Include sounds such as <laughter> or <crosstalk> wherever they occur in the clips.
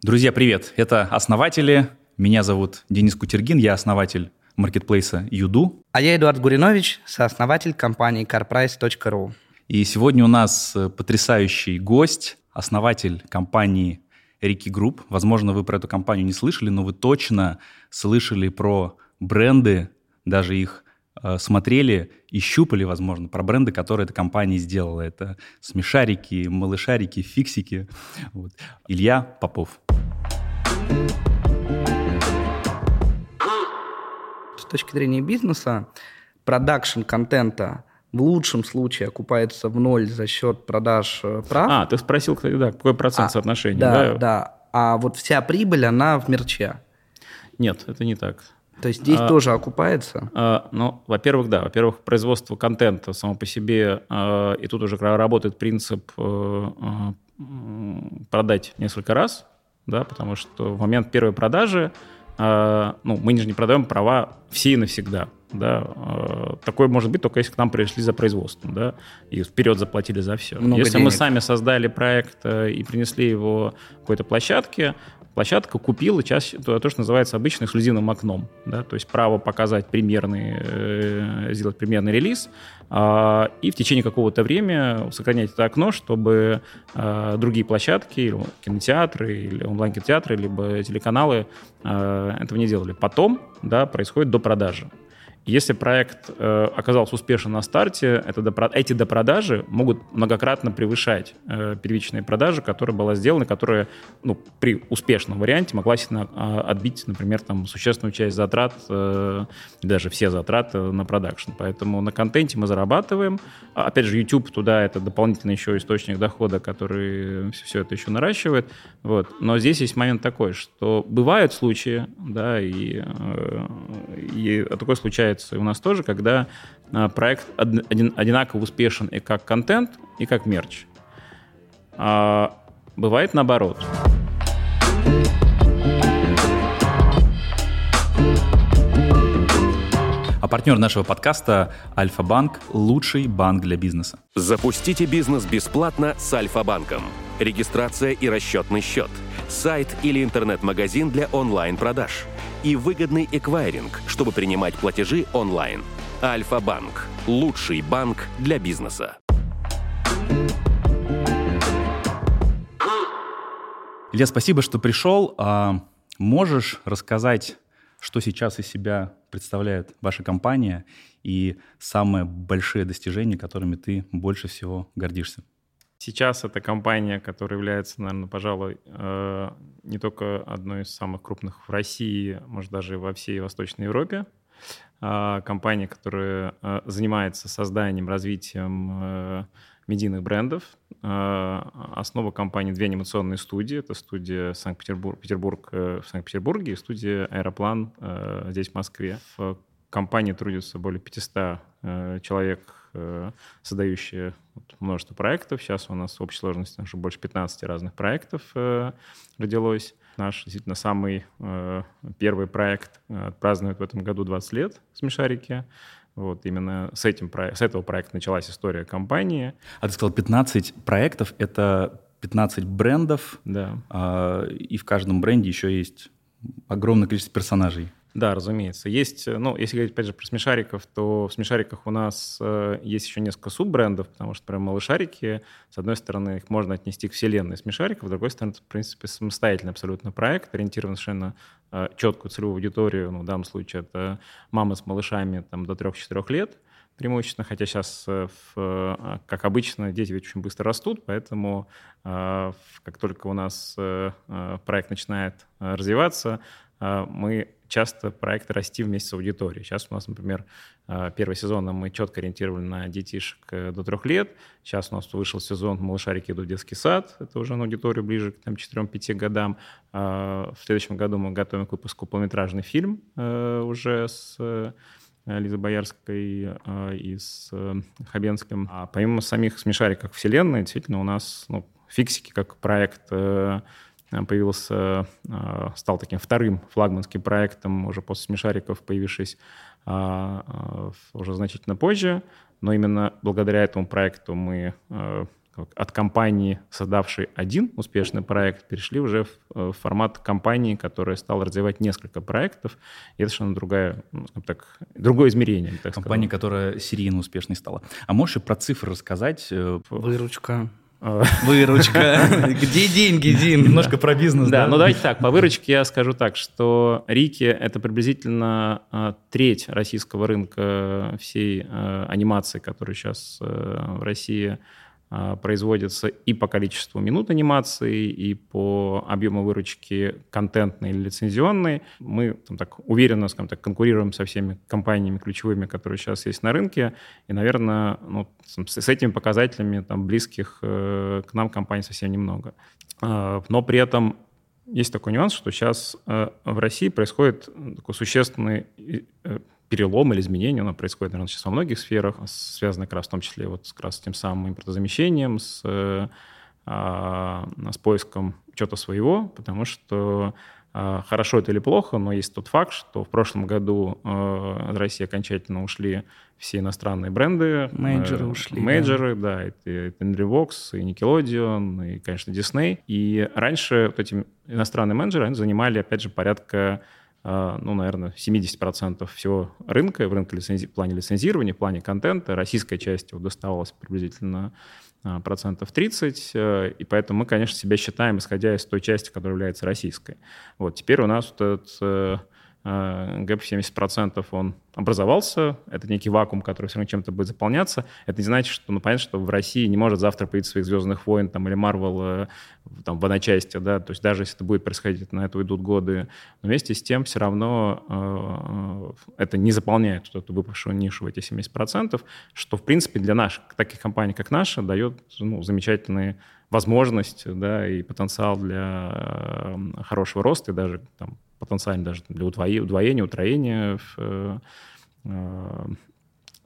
Друзья, привет! Это «Основатели». Меня зовут Денис Кутергин, я основатель маркетплейса YouDo. А я Эдуард Гуринович, сооснователь компании carprice.ru. И сегодня у нас э, потрясающий гость, основатель компании Рики Групп. Возможно, вы про эту компанию не слышали, но вы точно слышали про бренды, даже их э, смотрели и щупали, возможно, про бренды, которые эта компания сделала. Это смешарики, малышарики, фиксики. <laughs> Вот. Илья Попов. С точки зрения бизнеса, продакшн контента в лучшем случае окупается в ноль за счет продаж э, прав. А, ты спросил, кстати, да, какой процент а, соотношения, да? Да, да. А вот вся прибыль, она в мерче. Нет, это не так. То есть здесь а, тоже окупается? А, ну, во-первых, да. Во-первых, производство контента само по себе, а, и тут уже работает принцип а, а, продать несколько раз, да, потому что в момент первой продажи а, ну, мы же не продаем права все и навсегда. Да, а, такое может быть только если к нам пришли за производством, да, и вперед заплатили за все. Много если денег. мы сами создали проект э, и принесли его какой-то площадке, площадка купила часть, то, то, что называется обычно эксклюзивным окном, да, то есть право показать примерный, э, сделать примерный релиз, э, и в течение какого-то времени сохранять это окно, чтобы э, другие площадки, или кинотеатры, или онлайн-кинотеатры, либо телеканалы э, этого не делали. Потом, да, происходит до продажи. Если проект э, оказался успешен на старте, это допро- эти допродажи могут многократно превышать э, первичные продажи, которые была сделана, которая ну, при успешном варианте могла сильно э, отбить, например, там, существенную часть затрат, э, даже все затраты на продакшн. Поэтому на контенте мы зарабатываем. А, опять же, YouTube туда это дополнительный еще источник дохода, который все это еще наращивает. Вот. Но здесь есть момент такой, что бывают случаи, да, и, э, и такой случается случается у нас тоже, когда а, проект один, одинаково успешен и как контент, и как мерч. А бывает наоборот. А партнер нашего подкаста Альфа-Банк – лучший банк для бизнеса. Запустите бизнес бесплатно с Альфа-Банком. Регистрация и расчетный счет. Сайт или интернет-магазин для онлайн-продаж – и выгодный эквайринг, чтобы принимать платежи онлайн. Альфа-банк – лучший банк для бизнеса. Илья, спасибо, что пришел. А можешь рассказать, что сейчас из себя представляет ваша компания и самые большие достижения, которыми ты больше всего гордишься? Сейчас это компания, которая является, наверное, пожалуй, э, не только одной из самых крупных в России, может, даже во всей Восточной Европе. А, компания, которая э, занимается созданием, развитием э, медийных брендов. Основа компании две анимационные студии. Это студия Санкт-Петербург, Петербург в Санкт-Петербурге и студия «Аэроплан» здесь, в Москве. В компании трудится более 500 человек создающие множество проектов. Сейчас у нас в общей сложности уже больше 15 разных проектов э, родилось. Наш действительно самый э, первый проект празднует в этом году 20 лет «Смешарики». Вот именно с, этим, с этого проекта началась история компании. А ты сказал 15 проектов, это 15 брендов, да. А, и в каждом бренде еще есть огромное количество персонажей. Да, разумеется. Есть, э, ну, если говорить, опять же, про смешариков, то в смешариках у нас э, есть еще несколько суббрендов, потому что прям малышарики, с одной стороны, их можно отнести к вселенной смешариков, с другой стороны, это, в принципе, самостоятельный абсолютно проект, ориентирован совершенно э, четкую целевую аудиторию, ну, в данном случае это мамы с малышами там, до 3-4 лет, преимущественно, хотя сейчас, э, в, как обычно, дети ведь очень быстро растут, поэтому как только у нас проект начинает развиваться, мы часто проекты расти вместе с аудиторией. Сейчас у нас, например, э, первый сезон мы четко ориентировали на детишек э, до трех лет. Сейчас у нас вышел сезон «Малышарики идут в детский сад». Это уже на аудиторию ближе к 4-5 годам. А, в следующем году мы готовим к выпуску полнометражный фильм э, уже с Лизой Боярской и с Хабенским. А помимо самих смешариков вселенной, действительно, у нас ну, фиксики как проект Э, появился, э, стал таким вторым флагманским проектом уже после смешариков, появившись э, уже значительно позже. Но именно благодаря этому проекту мы от компании, создавшей один успешный проект, перешли уже в, формат компании, которая стала развивать несколько проектов. И это совершенно другая, ну, так, другое измерение. Так компания, скажем. которая серийно успешной стала. А можешь про цифры рассказать? Выручка. Выручка. <laughs> Где деньги, Дим? Немножко про бизнес, да? Ну давайте так, по выручке я скажу так, что Рики — это приблизительно а, треть российского рынка всей а, анимации, которая сейчас а, в России производится и по количеству минут анимации, и по объему выручки контентной или лицензионной. Мы там, так, уверенно, скажем так, конкурируем со всеми компаниями ключевыми, которые сейчас есть на рынке, и, наверное, ну, с, с этими показателями там, близких э, к нам компаний совсем немного. Э, но при этом есть такой нюанс, что сейчас э, в России происходит такой существенный э, перелом или изменение, оно происходит, наверное, сейчас во многих сферах, связано как раз в том числе вот как раз с тем самым импортозамещением, с, э, а, с поиском чего-то своего, потому что а, хорошо это или плохо, но есть тот факт, что в прошлом году э, из России окончательно ушли все иностранные бренды. Мейджоры э, ушли. Мейджоры, да, да это, это Vox, и Nickelodeon, и, конечно, Disney. И раньше вот эти иностранные менеджеры, они занимали, опять же, порядка а, ну, наверное, 70% всего рынка в, рынке лицензи... в плане лицензирования, в плане контента. Российская часть доставалась приблизительно а, процентов 30, э, и поэтому мы, конечно, себя считаем, исходя из той части, которая является российской. Вот теперь у нас вот этот гэп 70% он образовался, это некий вакуум, который все равно чем-то будет заполняться. Это не значит, что, ну, понятно, что в России не может завтра появиться своих «Звездных войн» там, или «Марвел» э, там, в одночасти, да, то есть даже если это будет происходить, на это уйдут годы, но вместе с тем все равно э, это не заполняет вот эту выпавшую нишу в эти 70%, что, в принципе, для наших, таких компаний, как наша, дает ну, замечательные возможность да, и потенциал для э, хорошего роста и даже там, потенциально даже для удвоения, утроения в, э, э,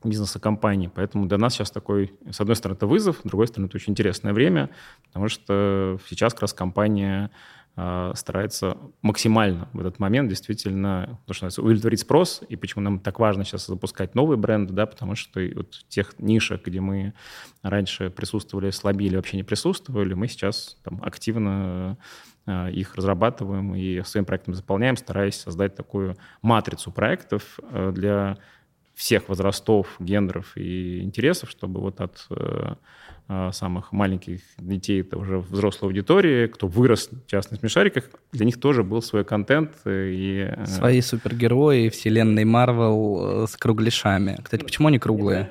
бизнеса компании. Поэтому для нас сейчас такой, с одной стороны, это вызов, с другой стороны, это очень интересное время, потому что сейчас как раз компания э, старается максимально в этот момент действительно то, что удовлетворить спрос, и почему нам так важно сейчас запускать новые бренды, да, потому что вот тех нишах, где мы раньше присутствовали слабее вообще не присутствовали, мы сейчас там активно Э, их разрабатываем и своим проектом заполняем, стараясь создать такую матрицу проектов э, для всех возрастов, гендеров и интересов, чтобы вот от э, самых маленьких детей, это уже взрослой аудитории, кто вырос в частных смешариках, для них тоже был свой контент. И... Свои супергерои вселенной Марвел с кругляшами. Кстати, почему они круглые?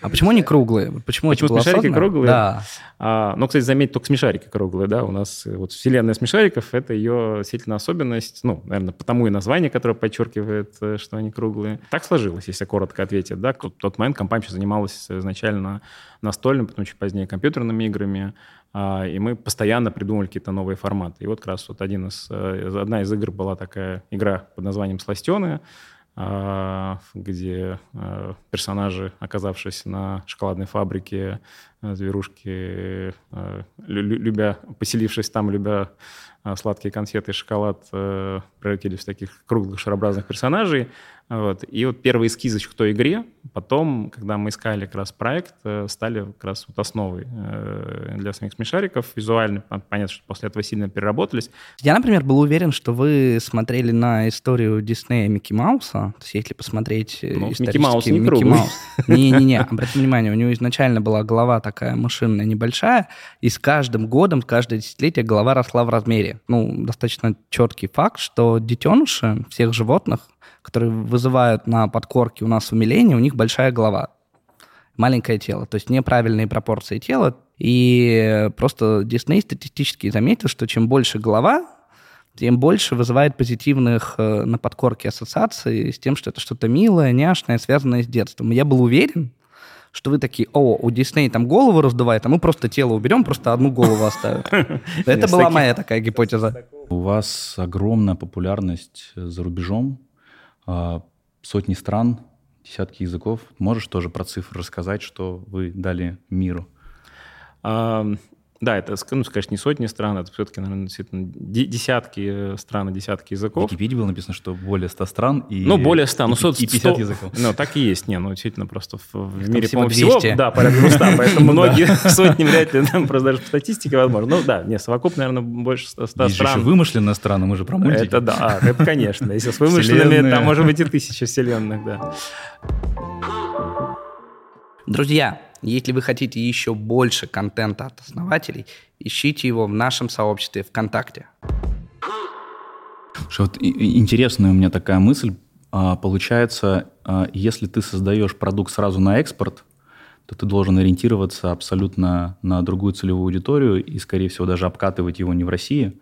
А почему они круглые? Почему, почему смешарики круглые? Да. А, ну, кстати, заметьте, только смешарики круглые, да, у нас э, вот вселенная смешариков — это ее действительно особенность, ну, наверное, потому и название, которое подчеркивает, э, что они круглые. Так сложилось, если коротко ответить, да. В тот момент компания занималась изначально настольным, потом чуть позднее компьютерными играми, а, и мы постоянно придумывали какие-то новые форматы. И вот как раз вот один из, э, одна из игр была такая игра под названием «Сластены», а, где а, персонажи, оказавшись на шоколадной фабрике, а, зверушки, любя, поселившись там, любя сладкие конфеты и шоколад, превратились в таких круглых шарообразных персонажей. Вот. И вот первые эскизы к той игре, потом, когда мы искали как раз проект, э, стали как раз вот основой э, для самих смешариков. Визуально понятно, что после этого сильно переработались. Я, например, был уверен, что вы смотрели на историю Диснея Микки Мауса. То есть если посмотреть э, ну, Микки Маус не Микки Маус. Не-не-не, <laughs> обратите внимание, у него изначально была голова такая машинная небольшая, и с каждым годом, каждое десятилетие голова росла в размере. Ну, достаточно четкий факт, что детеныши всех животных которые вызывают на подкорке у нас умиление, у них большая голова, маленькое тело, то есть неправильные пропорции тела. И просто Дисней статистически заметил, что чем больше голова, тем больше вызывает позитивных э, на подкорке ассоциаций с тем, что это что-то милое, няшное, связанное с детством. Я был уверен, что вы такие, о, у Дисней там голову раздувает, а мы просто тело уберем, просто одну голову оставим. <laughs> Это была моя такая гипотеза. У вас огромная популярность за рубежом. А, сотни стран, десятки языков. Можешь тоже про цифры рассказать, что вы дали миру? А, Да, это, ну, конечно, не сотни стран, это все-таки, наверное, действительно десятки стран и десятки языков. В Википедии было написано, что более 100 стран и... Ну, более 100, ну, 100, и 50 100, языков. Ну, так и есть, не, ну, действительно, просто в, в мире, по-моему, всего, да, порядка 200, <laughs> поэтому многие <laughs> сотни вряд ли, просто даже по статистике возможно. Ну, да, не, совокупно, наверное, больше 100 стран. Есть еще вымышленная страна, мы же про мультики. Это да, это, конечно, если с вымышленными, там может быть и тысяча вселенных, да. Друзья, если вы хотите еще больше контента от основателей, ищите его в нашем сообществе ВКонтакте. Что вот интересная у меня такая мысль. А, получается, а, если ты создаешь продукт сразу на экспорт, то ты должен ориентироваться абсолютно на другую целевую аудиторию и, скорее всего, даже обкатывать его не в России,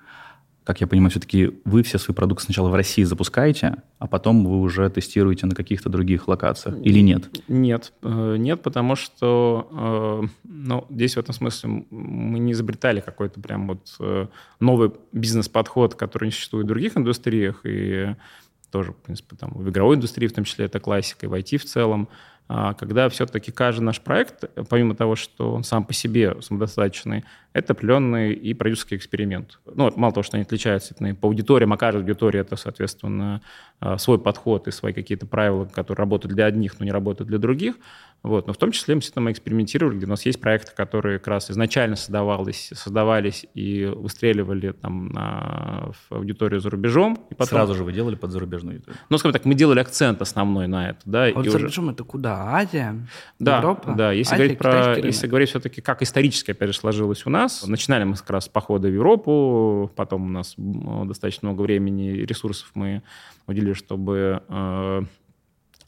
как я понимаю, все-таки вы все свои продукты сначала в России запускаете, а потом вы уже тестируете на каких-то других локациях или нет? Нет, э, нет, потому что э, ну, здесь в этом смысле мы не изобретали какой-то прям вот э, новый бизнес-подход, который не существует в других индустриях, и тоже, в принципе, там в игровой индустрии в том числе это классика, и в IT в целом. А, когда все-таки каждый наш проект, помимо того, что он сам по себе самодостаточный, это определенный и продюсерский эксперимент. Ну, мало того, что они отличаются по аудиториям, а каждая аудитория — это, соответственно, а, свой подход и свои какие-то правила, которые работают для одних, но не работают для других. Вот. Но в том числе мы действительно мы экспериментировали, где у нас есть проекты, которые как раз изначально создавались, создавались и выстреливали там на, в аудиторию за рубежом. И потом... Сразу же вы делали под зарубежную аудиторию? Ну, скажем так, мы делали акцент основной на это. Да, а вот за рубежом уже... это куда? Азия? Да, Европа? Да, если Азия, говорить про, если говорить все-таки, как исторически, опять же, сложилось у нас, начинали мы как раз с похода в Европу, потом у нас достаточно много времени и ресурсов мы уделили, чтобы э,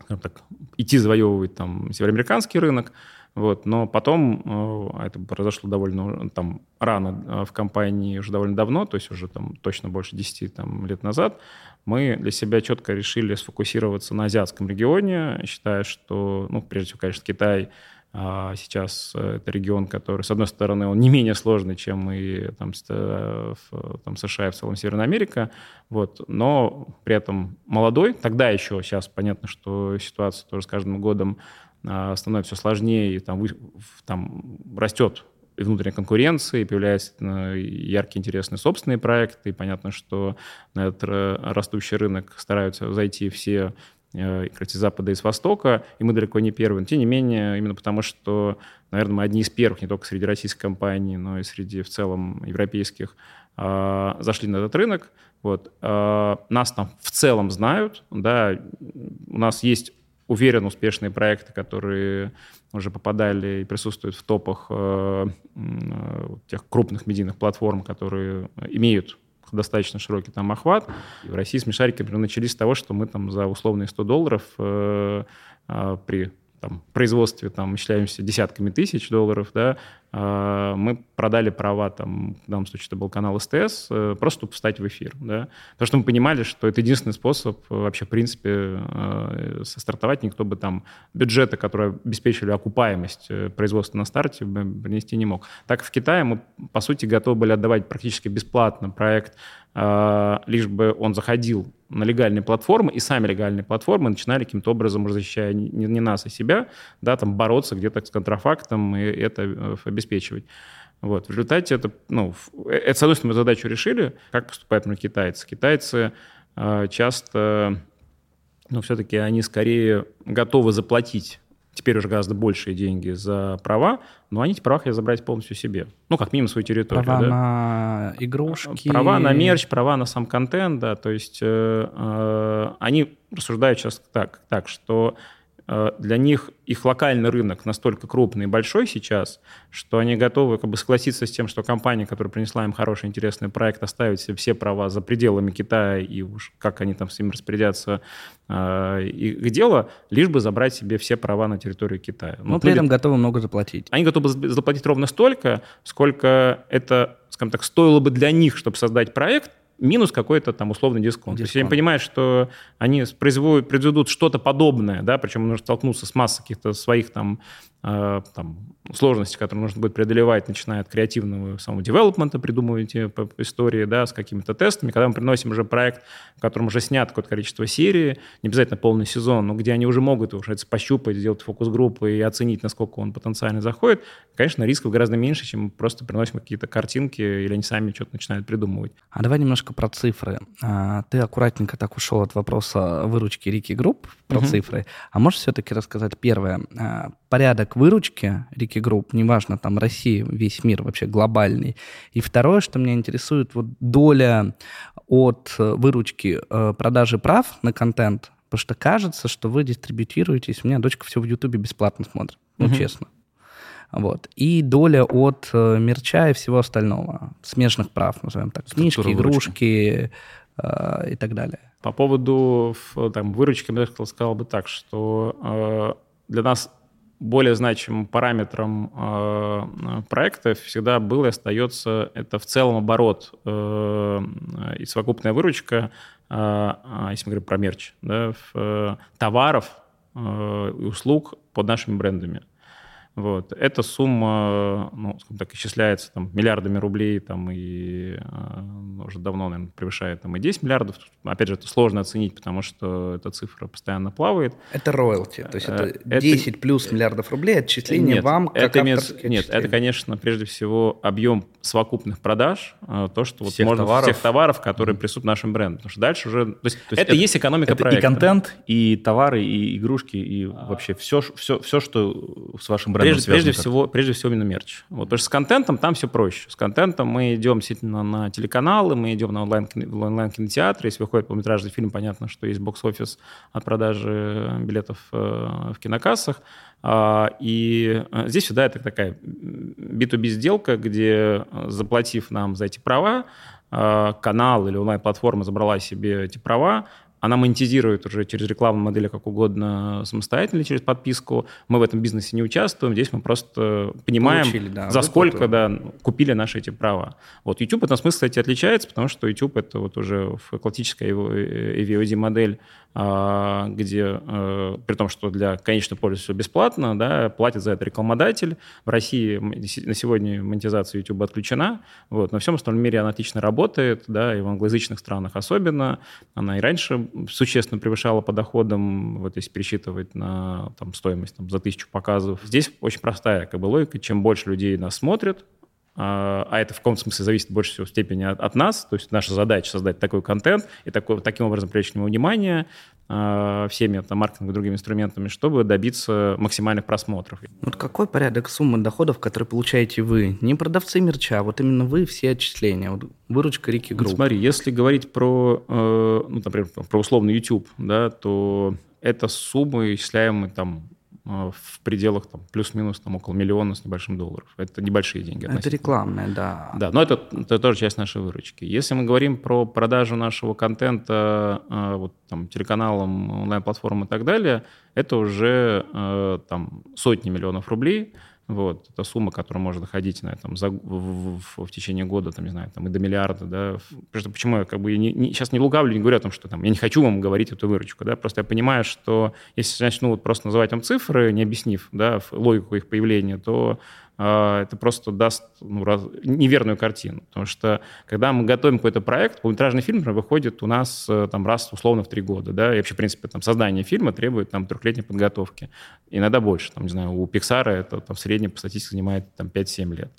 так, идти завоевывать там североамериканский рынок, вот, но потом, э, это произошло довольно там, рано э, в компании, уже довольно давно, то есть уже там точно больше 10 там, лет назад, мы для себя четко решили сфокусироваться на азиатском регионе, считая, что, ну, прежде всего, конечно, Китай а сейчас э, это регион, который, с одной стороны, он не менее сложный, чем и там, там, США и в целом Северная Америка, вот, но при этом молодой. Тогда еще, сейчас понятно, что ситуация тоже с каждым годом становится все сложнее, и там, там растет и внутренняя конкуренция, и появляются ну, яркие, интересные собственные проекты, и понятно, что на этот растущий рынок стараются зайти все Э, с Запада и с Востока, и мы далеко не первые. Но тем не менее, именно потому что, наверное, мы одни из первых, не только среди российских компаний, но и среди в целом европейских, а, зашли на этот рынок. Вот. А, нас там в целом знают, да, у нас есть уверенно успешные проекты, которые уже попадали и присутствуют в топах э, э, тех крупных медийных платформ, которые имеют достаточно широкий там охват. И в России смешарики например, начались с того, что мы там за условные 100 долларов э, э, при там, производстве там исчисляемся десятками тысяч долларов, да, мы продали права, там, в данном случае это был канал СТС, э, просто чтобы встать в эфир, да, потому что мы понимали, что это единственный способ вообще, в принципе, э, состартовать, никто бы там бюджеты, которые обеспечивали окупаемость э, производства на старте, принести не мог. Так в Китае мы, по сути, готовы были отдавать практически бесплатно проект лишь бы он заходил на легальные платформы, и сами легальные платформы начинали каким-то образом, защищая не, не нас, а себя, да, там бороться где-то с контрафактом и это э, обеспечивать. Вот. В результате это, ну, э, это, с одной стороны, мы задачу решили, как поступают на китайцы. Китайцы э, часто, ну, все-таки они скорее готовы заплатить теперь уже гораздо большие деньги за права, но они эти права хотят забрать полностью себе. Ну, как минимум свою территорию. Права да? на игрушки. Права на мерч, права на сам контент, да. То есть э, э, они рассуждают сейчас так, так что для них их локальный рынок настолько крупный и большой сейчас, что они готовы как бы согласиться с тем, что компания, которая принесла им хороший, интересный проект, оставит себе все права за пределами Китая, и уж как они там с ним распорядятся, э, их дело, лишь бы забрать себе все права на территорию Китая. Но вот при этом готовы много заплатить. Они готовы заплатить ровно столько, сколько это, скажем так, стоило бы для них, чтобы создать проект, минус какой-то там условный дисконт. дисконт. То есть они понимают, что они производят, произведут что-то подобное, да, причем нужно столкнуться с массой каких-то своих там Э, там, сложности, которые нужно будет преодолевать, начиная от креативного самого девелопмента, придумываете истории, да, с какими-то тестами, когда мы приносим уже проект, в котором уже снят какое-то количество серий, не обязательно полный сезон, но где они уже могут уже это пощупать, сделать фокус-группы и оценить, насколько он потенциально заходит, конечно, рисков гораздо меньше, чем мы просто приносим какие-то картинки или они сами что-то начинают придумывать. А давай немножко про цифры. А, ты аккуратненько так ушел от вопроса выручки Рики Групп про угу. цифры. А можешь все-таки рассказать первое, а, порядок выручки Рики Групп, неважно, там Россия, весь мир вообще глобальный. И второе, что меня интересует, вот доля от выручки э, продажи прав на контент, потому что кажется, что вы дистрибьютируетесь. У меня дочка все в Ютубе бесплатно смотрит, ну, угу. честно. Вот. И доля от э, мерча и всего остального, смежных прав, назовем так, Структура книжки, игрушки э, и так далее. По поводу там, выручки, я сказал бы так, что э, для нас более значимым параметром э, проекта всегда был и остается это в целом оборот э, и совокупная выручка, э, если мы говорим про мерч, да, в, э, товаров э, и услуг под нашими брендами. Вот. Эта сумма, ну, скажем так, исчисляется там, миллиардами рублей там, и э, уже давно, наверное, превышает там, и 10 миллиардов. Опять же, это сложно оценить, потому что эта цифра постоянно плавает. Это роялти, то есть это, это 10 плюс миллиардов рублей отчисление нет, вам как это имеется, Нет, это, конечно, прежде всего объем совокупных продаж, то, что всех вот можно товаров. всех товаров, которые mm-hmm. присутствуют нашим брендом. Потому что дальше уже... То есть, то есть это, это есть экономика это проекта. и контент, и товары, и игрушки, и а. вообще все, все, все, что с вашим брендом прежде, прежде всего, прежде всего именно мерч. Вот, потому что с контентом там все проще. С контентом мы идем действительно на телеканалы, мы идем на онлайн, онлайн-кинотеатры. Если выходит полнометражный фильм, понятно, что есть бокс-офис от продажи билетов э, в кинокассах. А, и э, здесь всегда это такая B2B сделка, где, э, заплатив нам за эти права, канал или онлайн-платформа забрала себе эти права, она монетизирует уже через рекламную модель как угодно самостоятельно, через подписку. Мы в этом бизнесе не участвуем. Здесь мы просто понимаем, Получили, да, за сколько да, купили наши эти права. Вот YouTube в этом смысле, кстати, отличается, потому что YouTube — это вот уже классическая AVOD модель а, где, э, при том, что для конечного пользователя бесплатно, да, платит за это рекламодатель. В России на сегодня монетизация YouTube отключена, вот, но в всем остальном мире она отлично работает, да, и в англоязычных странах особенно. Она и раньше существенно превышала по доходам, вот если пересчитывать на там, стоимость там, за тысячу показов. Здесь очень простая как бы, логика. Чем больше людей нас смотрят, а, а это в каком-то смысле зависит больше всего степени от, от нас, то есть наша задача создать такой контент и такой, таким образом привлечь к нему внимание всеми там, маркетинговыми и другими инструментами, чтобы добиться максимальных просмотров. Вот какой порядок суммы доходов, которые получаете вы? Не продавцы мерча, а вот именно вы все отчисления, вот выручка Рики Групп. Ну, смотри, если говорить про, э, ну, например, про условный YouTube, да, то это суммы, исчисляемые там в пределах там, плюс-минус там, около миллиона с небольшим долларов. Это небольшие деньги. Это рекламная, да. Да, но это, это тоже часть нашей выручки. Если мы говорим про продажу нашего контента э, вот, там, телеканалам, онлайн-платформам и так далее, это уже э, там, сотни миллионов рублей – вот, это сумма, которая может доходить на, там, за, в, в, в течение года, там, не знаю, там, и до миллиарда, да. Просто почему я как бы не, не, сейчас не лукавлю, не говорю о том, что там, я не хочу вам говорить эту выручку, да, просто я понимаю, что если начну вот просто называть вам цифры, не объяснив, да, логику их появления, то это просто даст ну, раз, неверную картину. Потому что когда мы готовим какой-то проект, полнометражный фильм например, выходит у нас э, там, раз условно в три года. Да? И вообще, в принципе, там, создание фильма требует там, трехлетней подготовки. Иногда больше. Там, не знаю, у Pixar это там, среднем по статистике занимает там, 5-7 лет.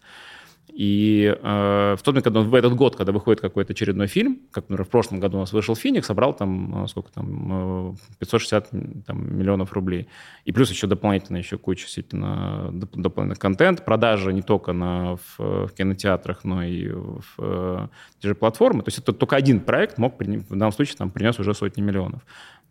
И э, в тот момент, когда в этот год, когда выходит какой-то очередной фильм, как, например, в прошлом году у нас вышел «Феникс», собрал там, э, сколько там, 560 э, там, миллионов рублей. И плюс еще дополнительно еще куча действительно дополнительный контент, продажи не только на, в, в кинотеатрах, но и в, в те же платформы. То есть это только один проект мог, в данном случае, там, принес уже сотни миллионов.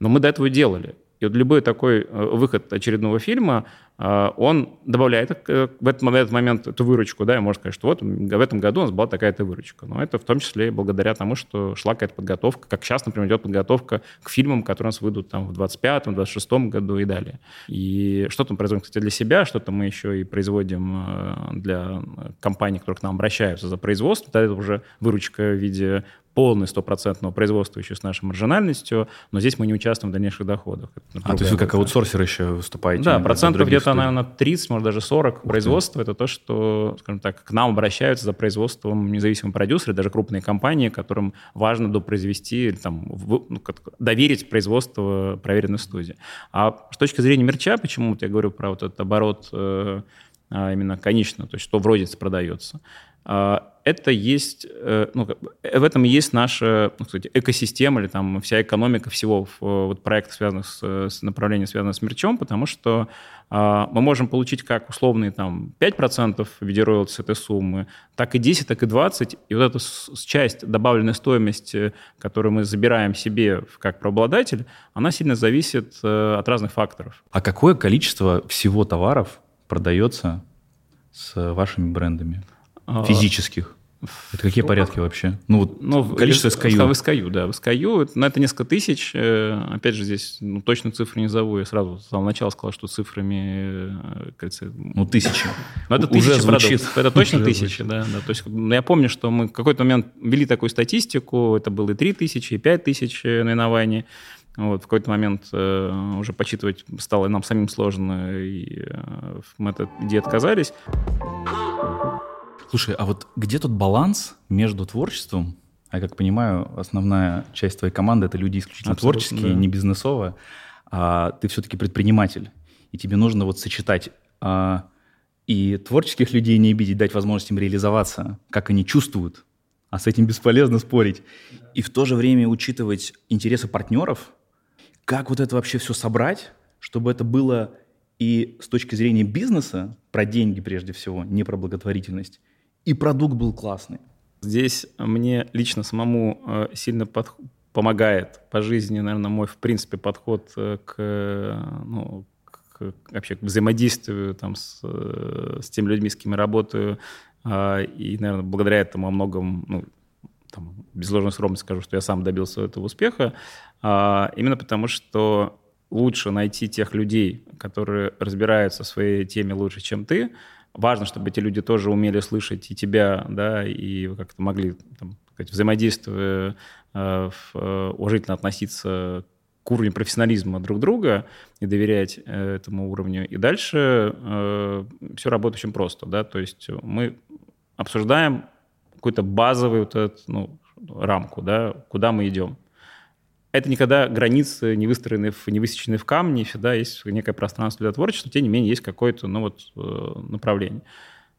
Но мы до этого делали. И вот любой такой э, выход очередного фильма, э, он добавляет э, в этот момент, момент эту выручку, да, и можно сказать, что вот в этом году у нас была такая-то выручка. Но это в том числе и благодаря тому, что шла какая-то подготовка, как сейчас, например, идет подготовка к фильмам, которые у нас выйдут там в 25-м, 26-м году и далее. И что-то мы производим, кстати, для себя, что-то мы еще и производим для компаний, которые к нам обращаются за производство, да, это уже выручка в виде полное стопроцентного производства еще с нашей маржинальностью, но здесь мы не участвуем в дальнейших доходах. А, то есть вы как аутсорсер еще выступаете? Да, процентов где-то, наверное, 30, может, даже 40 производства. Это то, что, скажем так, к нам обращаются за производством независимые продюсеры, даже крупные компании, которым важно допроизвести, там, в, ну, доверить производство проверенной студии. А с точки зрения мерча, почему я говорю про вот этот оборот э, а, именно конечно, то есть что вроде продается. А, это есть, э, ну, в этом и есть наша ну, кстати, экосистема или там вся экономика всего вот, проекта, связанных с, с направлением, связанного с мерчом, потому что а, мы можем получить как условные там 5% в виде роялти с этой суммы, так и 10, так и 20. И вот эта часть добавленной стоимости, которую мы забираем себе как правообладатель, она сильно зависит э, от разных факторов. А какое количество всего товаров продается с вашими брендами? А, физических? Это какие порядки вообще? Ну, вот ну, количество SKU. В SKU, да. В SKU, но это несколько тысяч. Э, опять же, здесь ну, точно цифры не зову. Я сразу с самого начала сказал, что цифрами... Э, кажется, ну, тысячи. Ну, это Уже тысячи звучит. Это точно тысячи, да, да. То есть ну, я помню, что мы в какой-то момент ввели такую статистику. Это было и 3 тысячи, и 5 тысяч наименований. Вот, в какой-то момент э, уже почитывать стало нам самим сложно, и э, мы от идеи отказались. Слушай, а вот где тут баланс между творчеством, а я как понимаю, основная часть твоей команды это люди исключительно Абсолютно, творческие, да. не бизнесовые, а ты все-таки предприниматель, и тебе нужно вот сочетать а, и творческих людей не обидеть, дать возможность им реализоваться, как они чувствуют, а с этим бесполезно спорить, и в то же время учитывать интересы партнеров, как вот это вообще все собрать, чтобы это было и с точки зрения бизнеса, про деньги прежде всего, не про благотворительность, и продукт был классный. Здесь мне лично самому э, сильно под... помогает по жизни, наверное, мой, в принципе, подход э, к, ну, к, вообще к взаимодействию там, с, с теми людьми, с кем я работаю. А, и, наверное, благодаря этому о многом, ну, там, без ложной скромности скажу, что я сам добился этого успеха, а, именно потому что лучше найти тех людей, которые разбираются в своей теме лучше, чем ты, важно, чтобы эти люди тоже умели слышать и тебя, да, и как-то могли там, сказать, взаимодействуя, э, э, уважительно относиться к уровню профессионализма друг друга и доверять э, этому уровню. И дальше э, все работает очень просто, да, то есть мы обсуждаем какую-то базовую вот эту, ну, рамку, да, куда мы идем это никогда границы не выстроены, в, не высечены в камне, всегда есть некое пространство для творчества, тем не менее есть какое-то ну, вот, э, направление.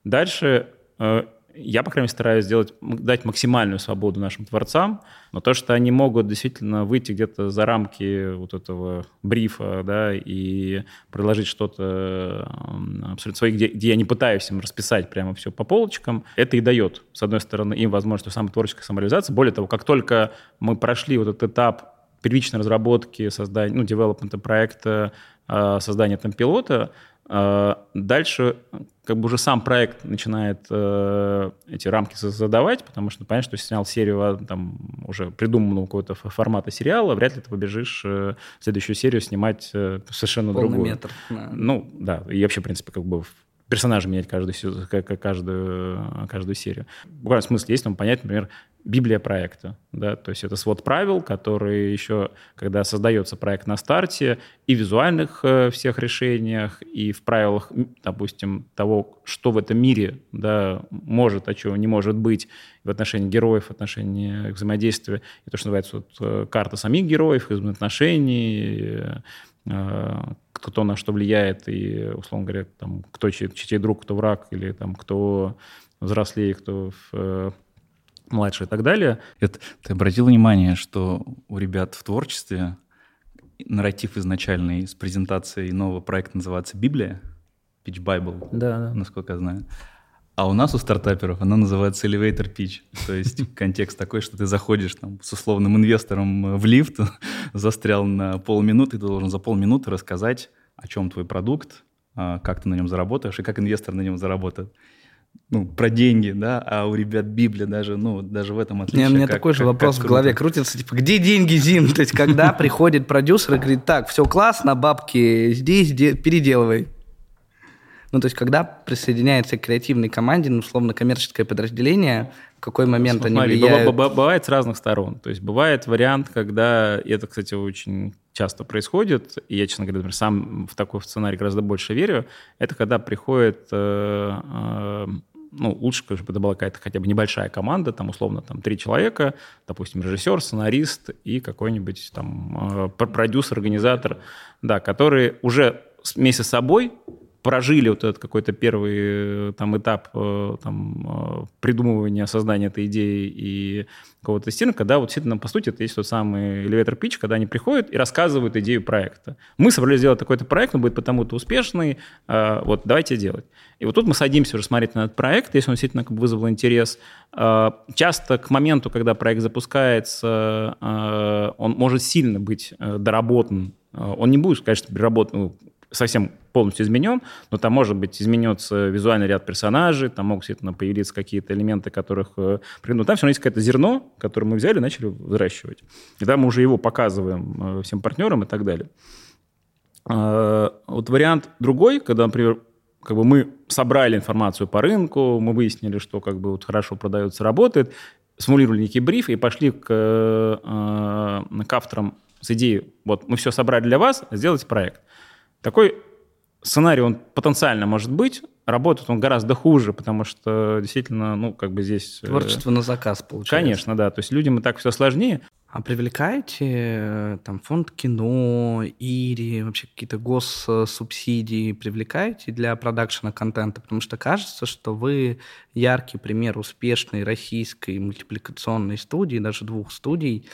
Дальше э, я, по крайней мере, стараюсь сделать, дать максимальную свободу нашим творцам, но то, что они могут действительно выйти где-то за рамки вот этого брифа, да, и предложить что-то абсолютно своих, где, где я не пытаюсь им расписать прямо все по полочкам, это и дает, с одной стороны, им возможность самой творческой самореализации. Более того, как только мы прошли вот этот этап первичной разработки, создания, ну, девелопмента проекта, а, создания там пилота, а, дальше как бы уже сам проект начинает э, эти рамки задавать, потому что понятно, что снял серию а, там, уже придуманного какого-то формата сериала, вряд ли ты побежишь э, следующую серию снимать э, совершенно Полный другую. метр. Да. Ну, да, и вообще, в принципе, как бы персонажа менять каждую, каждую, каждую серию. В буквальном смысле есть там понять, например, Библия проекта. Да? То есть это свод правил, которые еще, когда создается проект на старте, и в визуальных э, всех решениях, и в правилах, допустим, того, что в этом мире да, может, а чего не может быть в отношении героев, в отношении взаимодействия, и то, что называется вот, э, карта самих героев, взаимоотношений, э, кто на что влияет, и, условно говоря, там, кто чей, чей друг, кто враг, или там, кто взрослее, кто в младше и так далее. Это, ты обратил внимание, что у ребят в творчестве нарратив изначальный с презентацией нового проекта называется «Библия», Pitch Bible, да, да. насколько я знаю. А у нас, у стартаперов, она называется elevator pitch. То есть <laughs> контекст такой, что ты заходишь там, с условным инвестором в лифт, <laughs> застрял на полминуты, ты должен за полминуты рассказать, о чем твой продукт, а, как ты на нем заработаешь и как инвестор на нем заработает ну, про деньги, да, а у ребят Библия даже, ну, даже в этом отличие. Не, у меня как, такой же как, вопрос как в голове крутится, типа, где деньги, Зин? То есть, когда <laughs> приходит продюсер и говорит, так, все классно, бабки здесь, переделывай. Ну, то есть, когда присоединяется к креативной команде, ну, условно, коммерческое подразделение, в какой момент Смотри, они влияют? Бывает с разных сторон. То есть, бывает вариант, когда, и это, кстати, очень часто происходит, и я, честно говоря, например, сам в такой сценарий гораздо больше верю, это когда приходит э, э, ну, лучше, чтобы это была какая-то хотя бы небольшая команда, там, условно, там, три человека, допустим, режиссер, сценарист и какой-нибудь там э, продюсер, организатор, да, которые уже вместе с собой прожили вот этот какой-то первый э, там этап э, там, придумывания, создания этой идеи и какого-то тестирования, когда вот действительно, по сути, это есть тот самый elevator pitch, когда они приходят и рассказывают идею проекта. Мы собрались сделать такой-то проект, он будет потому-то успешный, вот давайте делать. И вот тут мы садимся уже смотреть на этот проект, если он действительно как бы вызвал интерес. Часто к моменту, когда проект запускается, он может сильно быть э, доработан. Он не будет, конечно, переработан, ну, совсем полностью изменен, но там может быть изменется визуальный ряд персонажей, там могут действительно появиться какие-то элементы, которых... Э, ну, там все равно есть какое-то зерно, которое мы взяли и начали взращивать. И там мы уже его показываем э, всем партнерам и так далее. Вот вариант другой, когда, например, как бы мы собрали информацию по рынку, мы выяснили, что как бы вот хорошо продается, работает, сформулировали некий бриф и пошли к, э, к авторам с идеей, вот мы все собрали для вас, сделайте проект. Такой сценарий, он потенциально может быть, работает он гораздо хуже, потому что действительно, ну, как бы здесь... Э, Творчество на заказ получается. Конечно, да. То есть людям и так все сложнее. А привлекаете э, там фонд кино, Ири, вообще какие-то госсубсидии привлекаете для продакшена контента? Потому что кажется, что вы яркий пример успешной российской мультипликационной студии, даже двух студий,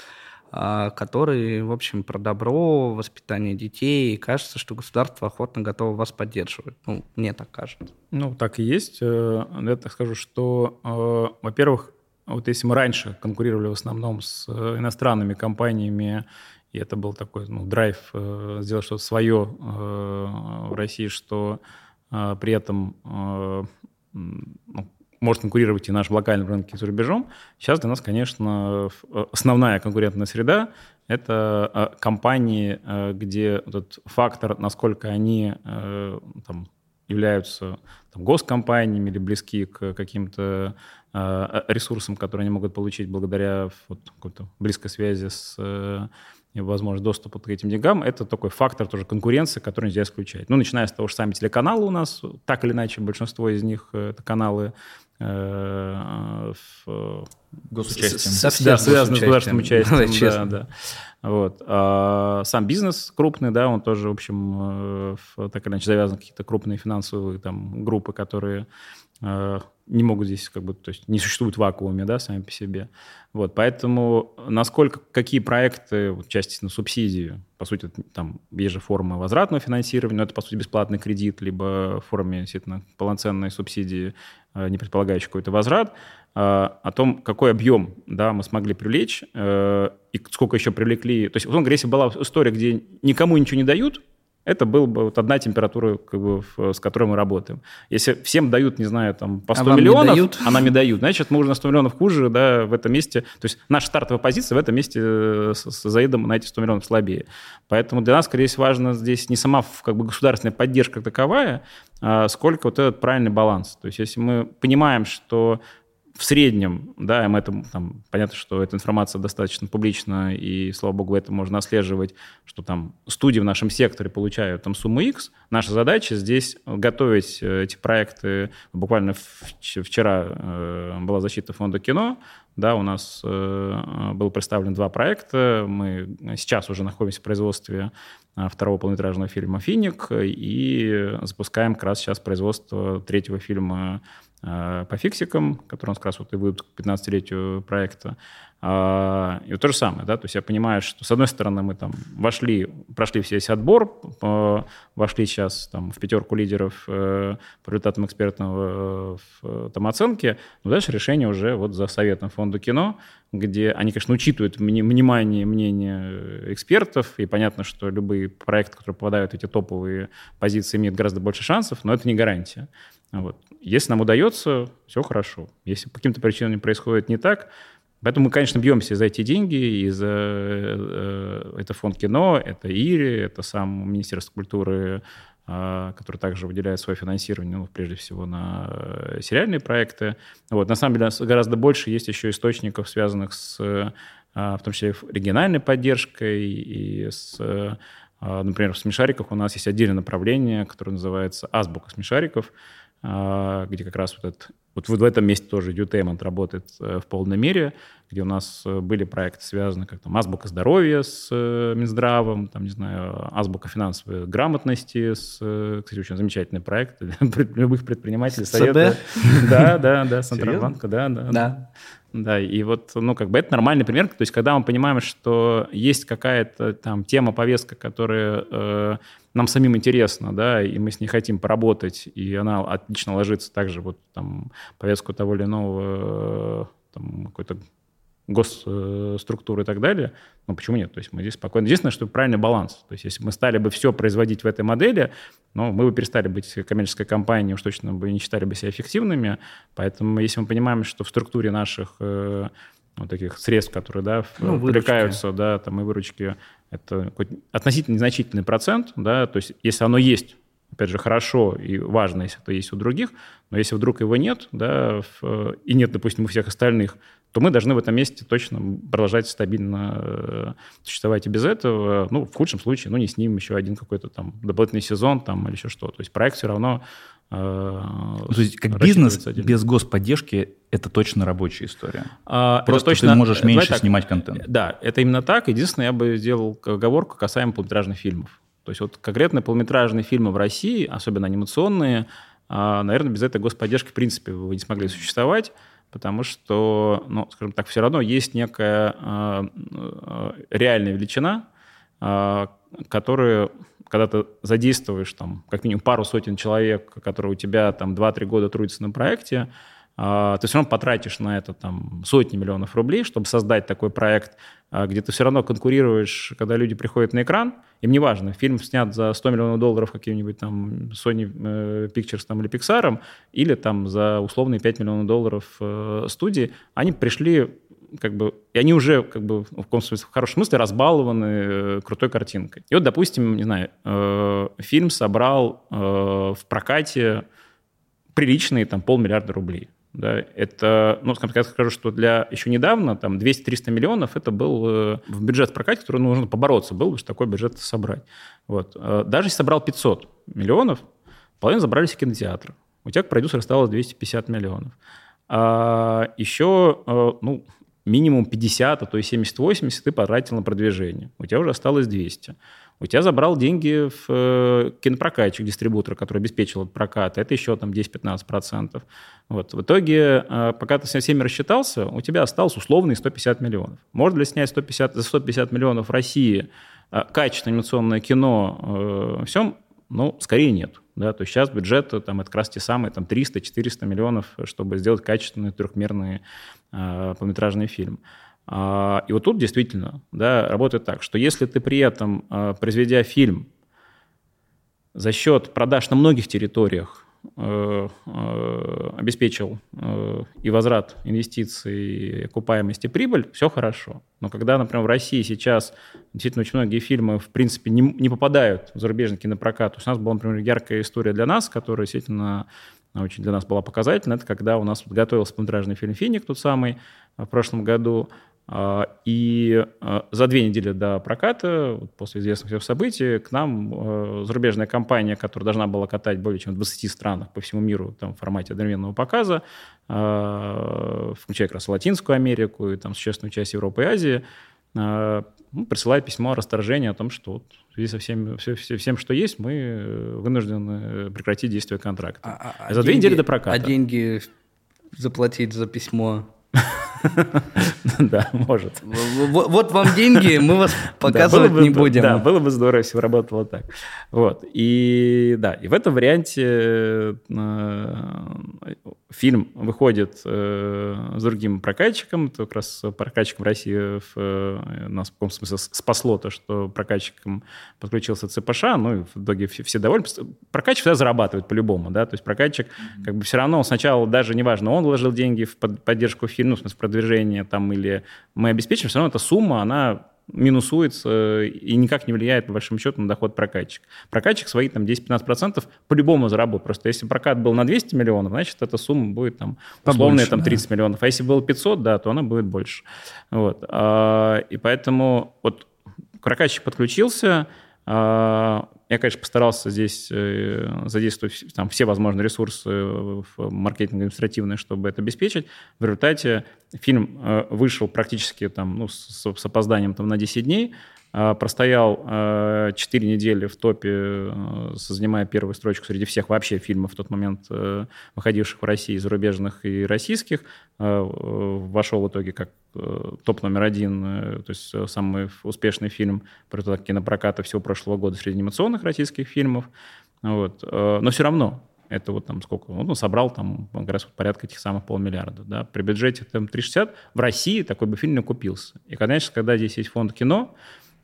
а, которые, в общем, про добро, воспитание детей. И кажется, что государство охотно готово вас поддерживать. Ну, мне так кажется. Ну, так и есть. Э, я так скажу, что, э, во-первых, вот если мы раньше конкурировали в основном с э, иностранными компаниями, и это был такой ну, драйв сделать что-то свое в России, что при этом ну, может конкурировать и наш локальный рынок с рубежом. Сейчас для нас, конечно, э, основная конкурентная среда – это э, компании, где этот фактор, насколько они там, являются там, госкомпаниями или близки к каким-то э, ресурсам, которые они могут получить благодаря вот, какой-то близкой связи с э, возможность доступа к этим деньгам, это такой фактор тоже конкуренции, который нельзя исключать. Ну, начиная с того, что сами телеканалы у нас, так или иначе, большинство из них э, это каналы э, в, госучастием. С, с, да, связаны с государственным участием. Да, да. Вот. А сам бизнес крупный, да, он тоже, в общем, в, так или иначе завязан какие-то крупные финансовые там группы, которые э, не могут здесь как бы, то есть не существуют в вакууме, да, сами по себе. Вот, поэтому насколько, какие проекты, вот, части на субсидии, по сути, там есть же формы возвратного финансирования, но это, по сути, бесплатный кредит, либо в форме, действительно, полноценной субсидии, э, не предполагающей какой-то возврат, э, о том, какой объем, да, мы смогли привлечь, э, и сколько еще привлекли. То есть, условно говоря, если была история, где никому ничего не дают, это была бы вот одна температура, как бы, с которой мы работаем. Если всем дают, не знаю, там, по 100 а миллионов, дают? а нам не дают, значит, мы уже на 100 миллионов хуже, да, в этом месте. То есть наша стартовая позиция в этом месте э, с, с заедом на эти 100 миллионов слабее. Поэтому для нас, скорее всего, важно здесь не сама как бы, государственная поддержка таковая, а сколько вот этот правильный баланс. То есть если мы понимаем, что в среднем, да, мы это, там, понятно, что эта информация достаточно публична, и, слава богу, это можно отслеживать, что там студии в нашем секторе получают там сумму X. Наша задача здесь готовить э, эти проекты. Буквально вчера э, была защита фонда кино, да, у нас э, было представлено два проекта. Мы сейчас уже находимся в производстве второго полнометражного фильма «Финик» и запускаем как раз сейчас производство третьего фильма по фиксикам, которые у нас как раз вот и выйдут к 15-летию проекта. А, и вот то же самое, да, то есть я понимаю, что с одной стороны мы там вошли, прошли весь отбор, вошли сейчас там в пятерку лидеров э, по результатам экспертного э, там оценки, но дальше решение уже вот за советом фонда кино, где они, конечно, учитывают внимание, мнение экспертов, и понятно, что любые проекты, которые попадают в эти топовые позиции, имеют гораздо больше шансов, но это не гарантия. Вот. Если нам удается, все хорошо. Если по каким-то причинам происходит не так, Поэтому мы, конечно, бьемся за эти деньги, и за э, это фонд кино, это ИРИ, это сам Министерство культуры а, который также выделяет свое финансирование, ну, прежде всего, на э, сериальные проекты. Вот. На самом деле гораздо больше есть еще источников, связанных с, в том числе, региональной поддержкой и с Например, в смешариках у нас есть отдельное направление, которое называется «Азбука смешариков», где как раз вот этот вот в этом месте тоже Edutainment работает э, в полной мере, где у нас э, были проекты, связаны как там азбука здоровья с э, Минздравом, там, не знаю, азбука финансовой грамотности, с, кстати, очень замечательный проект для <laughs> любых предпринимателей. Совета. <laughs> Да, да, да, Центробанка, да, да. Да. Да, и вот, ну, как бы это нормальный пример. То есть, когда мы понимаем, что есть какая-то там тема, повестка, которая нам самим интересна, да, и мы с ней хотим поработать, и она отлично ложится также вот там повестку того или иного э, там, какой-то госструктуры и так далее, ну почему нет? То есть мы здесь спокойно. Единственное, что правильный баланс. То есть если мы стали бы все производить в этой модели, ну, мы бы перестали быть коммерческой компанией, уж точно бы не считали бы себя эффективными. Поэтому если мы понимаем, что в структуре наших э, вот таких средств, которые да, ну, привлекаются, да, там и выручки, это относительно незначительный процент, да, то есть если оно есть опять же, хорошо и важно, если это есть у других, но если вдруг его нет, да, и нет, допустим, у всех остальных, то мы должны в этом месте точно продолжать стабильно э, существовать и без этого. Ну, в худшем случае, ну, не снимем еще один какой-то там дополнительный сезон там или еще что. То есть проект все равно то есть как бизнес отдельно. без господдержки это точно рабочая история. А, Просто точно, ты можешь меньше так, снимать контент. Да, это именно так. Единственное, я бы сделал оговорку касаемо полнометражных фильмов. То есть вот конкретно полнометражные фильмы в России, особенно анимационные, а, наверное, без этой господдержки в принципе вы не смогли существовать потому что, ну, скажем так, все равно есть некая э, реальная величина, э, которую, когда ты задействуешь там как минимум пару сотен человек, которые у тебя там 2-3 года трудятся на проекте, а, ты все равно потратишь на это там сотни миллионов рублей, чтобы создать такой проект, а, где ты все равно конкурируешь, когда люди приходят на экран, им не важно, фильм снят за 100 миллионов долларов каким-нибудь там Sony э, Pictures там, или Pixar, или там за условные 5 миллионов долларов э, студии, они пришли как бы, и они уже, как бы, в каком смысле, в хорошем смысле разбалованы э, крутой картинкой. И вот, допустим, не знаю, э, фильм собрал э, в прокате приличные там полмиллиарда рублей. Да, это, ну, скажем так, скажу, что для еще недавно там 200-300 миллионов это был э, в бюджет прокате, который нужно побороться, был бы, такой бюджет собрать. Вот. Э, даже если собрал 500 миллионов, половину забрались в кинотеатр. У тебя к продюсеру осталось 250 миллионов. А еще, ну, минимум 50, а то и 70-80 ты потратил на продвижение. У тебя уже осталось 200 у тебя забрал деньги в э, кинопрокатчик, дистрибутор, который обеспечил этот прокат, это еще там 10-15%. Вот. В итоге, э, пока ты со всеми рассчитался, у тебя осталось условные 150 миллионов. Можно ли снять 150, за 150 миллионов в России э, качественное анимационное кино? Все, ну, скорее нет. Да, то есть сейчас бюджет там, это как раз те самые там, 300-400 миллионов, чтобы сделать качественный трехмерный э, полнометражный фильм. А, и вот тут действительно да, работает так, что если ты при этом, а, произведя фильм за счет продаж на многих территориях, э, э, обеспечил э, и возврат инвестиций, и окупаемость и прибыль, все хорошо. Но когда, например, в России сейчас действительно очень многие фильмы, в принципе, не, не попадают в зарубежный кинопрокат, то есть у нас была, например, яркая история для нас, которая действительно очень для нас была показательна, это когда у нас готовился полнометражный фильм «Финик», тот самый, в прошлом году, и а, за две недели до проката, после известных всех событий, к нам а, зарубежная компания, которая должна была катать более чем в 20 странах по всему миру там, в формате одновременного показа, включая как раз Латинскую Америку и там существенную часть Европы и Азии, ну, присылает письмо о расторжении о том, что вот в связи со всем, все, все, всем, что есть, мы вынуждены прекратить действие контракта. А, а, за деньги, две недели до проката. А деньги заплатить за письмо <laughs> <laughs> Да, может. Вот вам деньги, мы вас <laughs> показывать не будем. Да, было бы здорово, если бы работало так. Вот. И да, и в этом варианте э, фильм выходит э, с другим прокатчиком, то как раз прокатчиком России в, э, нас в каком смысле спасло то, что прокатчиком подключился ЦПШ, ну и в итоге все, все довольны. Прокатчик всегда зарабатывает по-любому, да, то есть прокатчик как бы все равно сначала даже неважно, он вложил деньги в поддержку фильма, ну, в смысле продвижения там или мы обеспечим, все равно эта сумма, она минусуется и никак не влияет, по большому счету, на доход прокатчика. Прокатчик свои там 10-15% по-любому заработает. Просто если прокат был на 200 миллионов, значит, эта сумма будет там условная там 30 да. миллионов. А если было 500, да, то она будет больше. Вот. А, и поэтому вот прокатчик подключился, я, конечно, постарался здесь э, задействовать там, все возможные ресурсы в маркетинг административные, чтобы это обеспечить. В результате фильм э, вышел практически там, ну, с, с опозданием там, на 10 дней. А, простоял 4 а, недели в топе, а, занимая первую строчку среди всех вообще фильмов в тот момент, э, выходивших в России, зарубежных и российских. Вошел в итоге как э, топ номер один, э, то есть самый успешный фильм про кинопроката всего прошлого года среди анимационных российских фильмов. Вот. Но все равно это вот там сколько, он собрал там как раз порядка этих самых полмиллиарда, да, при бюджете там 360 в России такой бы фильм не купился. И, конечно, когда здесь есть фонд кино,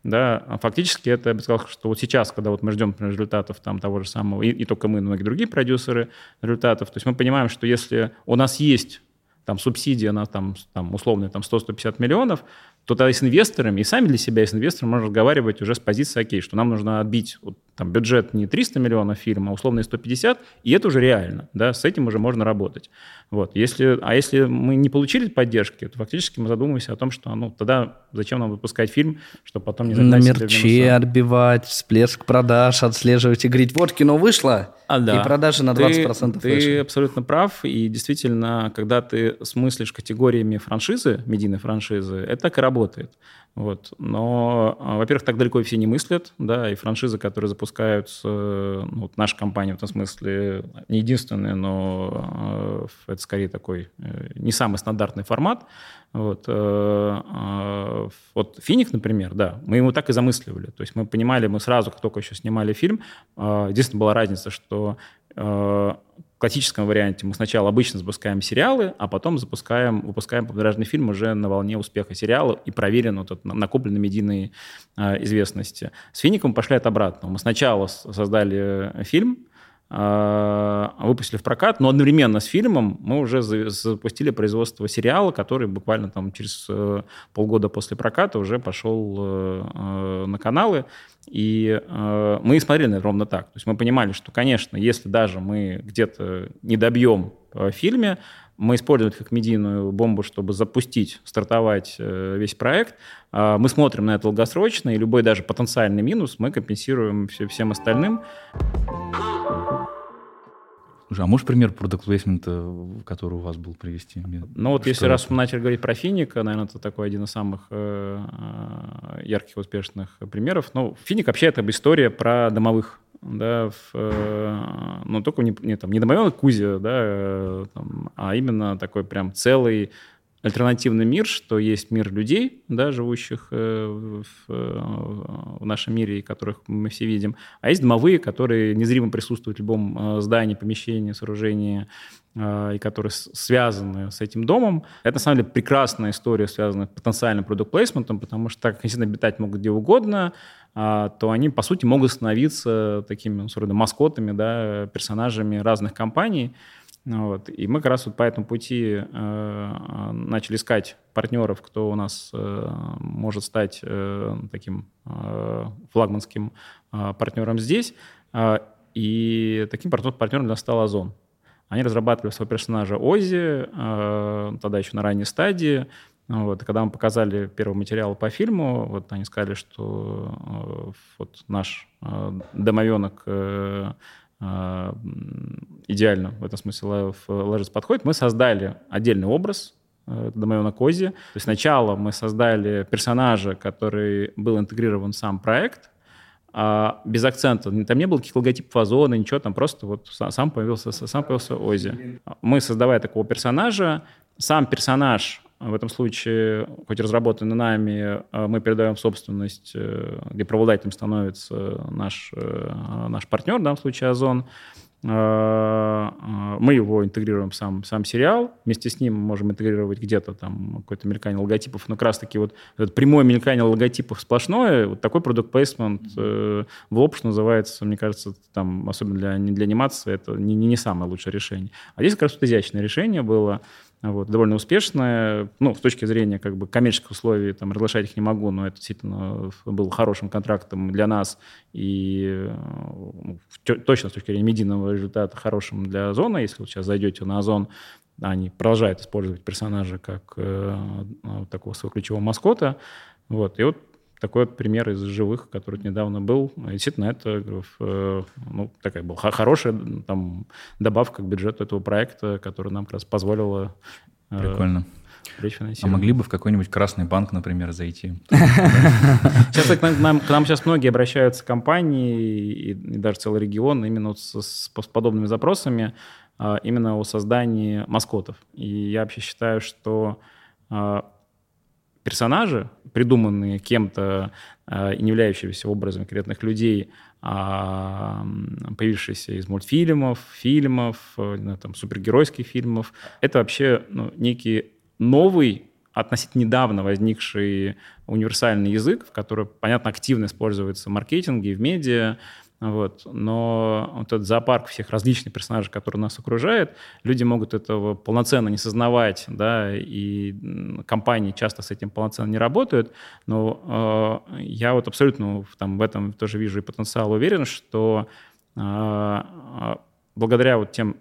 да, а фактически это, я бы сказал, что вот сейчас, когда вот мы ждем например, результатов там того же самого, и, и только мы, но многие другие продюсеры результатов, то есть мы понимаем, что если у нас есть там субсидия на там, там условные там 100-150 миллионов, то тогда с инвесторами, и сами для себя с инвестором можно разговаривать уже с позиции, окей, что нам нужно отбить вот, там, бюджет не 300 миллионов фильма, а условные 150, и это уже реально, да, с этим уже можно работать. Вот. Если, а если мы не получили поддержки, то фактически мы задумываемся о том, что ну, тогда зачем нам выпускать фильм, чтобы потом не На мерче отбивать, всплеск продаж, отслеживать и говорить, вот кино вышло, а, да. и продажи на 20% Ты, ты абсолютно прав, и действительно, когда ты смыслишь категориями франшизы, медийной франшизы, это и работает. Вот. Но, а, во-первых, так далеко все не мыслят, да, и франшизы, которые запускаются, ну, вот наша компания в этом смысле не единственная, но э, это скорее такой э, не самый стандартный формат. Вот, э, э, вот Финик, например, да, мы его так и замысливали. То есть мы понимали, мы сразу, как только еще снимали фильм, единственная была разница, что классическом варианте мы сначала обычно запускаем сериалы, а потом запускаем, выпускаем полнометражный фильм уже на волне успеха сериала и проверен вот этот накопленной медийной э, известности. С «Фиником» пошли от обратного. Мы сначала создали э, фильм, выпустили в прокат, но одновременно с фильмом мы уже запустили производство сериала, который буквально там через э, полгода после проката уже пошел э, на каналы. И э, мы смотрели на это ровно так. То есть мы понимали, что, конечно, если даже мы где-то не добьем в фильме, мы используем это как медийную бомбу, чтобы запустить, стартовать э, весь проект. Э, мы смотрим на это долгосрочно, и любой даже потенциальный минус мы компенсируем все, всем остальным. Слушай, а можешь пример продукт плейсмента, который у вас был привести? Ну вот Что если раз мы начали говорить про Финика, наверное, это такой один из самых э, э ярких, успешных примеров. Ну, Финик вообще это история про домовых да, в, э, ну, только не, не, там, не домовенок Кузя, да, э, там, а именно такой прям целый альтернативный мир, что есть мир людей, да, живущих э, в, э, в нашем мире, которых мы все видим, а есть домовые, которые незримо присутствуют в любом э, здании, помещении, сооружении, и которые связаны с этим домом. Это, на самом деле, прекрасная история, связанная с потенциальным продукт-плейсментом, потому что так как они обитать могут где угодно, а, то они, по сути, могут становиться такими, ну, маскотами, да, персонажами разных компаний, вот. И мы как раз вот по этому пути э, начали искать партнеров, кто у нас э, может стать э, таким э, флагманским э, партнером здесь. Э, и таким партнером для нас стал Озон. Они разрабатывали своего персонажа Ози, э, тогда еще на ранней стадии. Вот, и когда мы показали первый материал по фильму, вот они сказали, что э, вот наш э, домовенок э, а, идеально в этом смысле ложится подходит. Мы создали отдельный образ э, Домовена Кози. То есть сначала мы создали персонажа, который был интегрирован в сам проект, а без акцента. Там не было каких-то логотипов Озона, ничего, там просто вот сам появился, сам появился Ози. Мы, создавая такого персонажа, сам персонаж в этом случае, хоть разработанный нами, э, мы передаем собственность, э, где правообладателем становится наш, э, наш партнер, в данном случае Озон. Мы его интегрируем в сам, сам сериал. Вместе с ним мы можем интегрировать где-то там какое-то мелькание логотипов. Но как раз-таки вот этот прямое мелькание логотипов сплошное, вот такой продукт плейсмент в общем называется, мне кажется, там, особенно для, для анимации, это не, не, не самое лучшее решение. А здесь как раз вот изящное решение было – вот, довольно успешная. Ну, с точки зрения как бы коммерческих условий, там, разглашать их не могу, но это действительно был хорошим контрактом для нас и ну, точно с точки зрения медийного результата хорошим для Озона. Если вы сейчас зайдете на Озон, они продолжают использовать персонажа как э, такого своего ключевого маскота. Вот. И вот такой вот пример из живых, который недавно был. Действительно, это э, ну, такая была хорошая там, добавка к бюджету этого проекта, которая нам как раз позволила э, Прикольно. А могли бы в какой-нибудь красный банк, например, зайти? Сейчас к нам, к нам сейчас многие обращаются компании и, и даже целый регион именно с, с подобными запросами, а, именно о создании маскотов. И я вообще считаю, что а, персонажи, придуманные кем-то и не являющиеся образом конкретных людей, а появившиеся из мультфильмов, фильмов, э, там, супергеройских фильмов, это вообще ну, некий новый, относительно недавно возникший универсальный язык, в который, понятно, активно используется в маркетинге и в медиа, вот. Но вот этот зоопарк всех различных персонажей, которые нас окружает, люди могут этого полноценно не сознавать, да, и компании часто с этим полноценно не работают. Но э, я вот абсолютно там, в этом тоже вижу и потенциал, уверен, что э, благодаря вот тем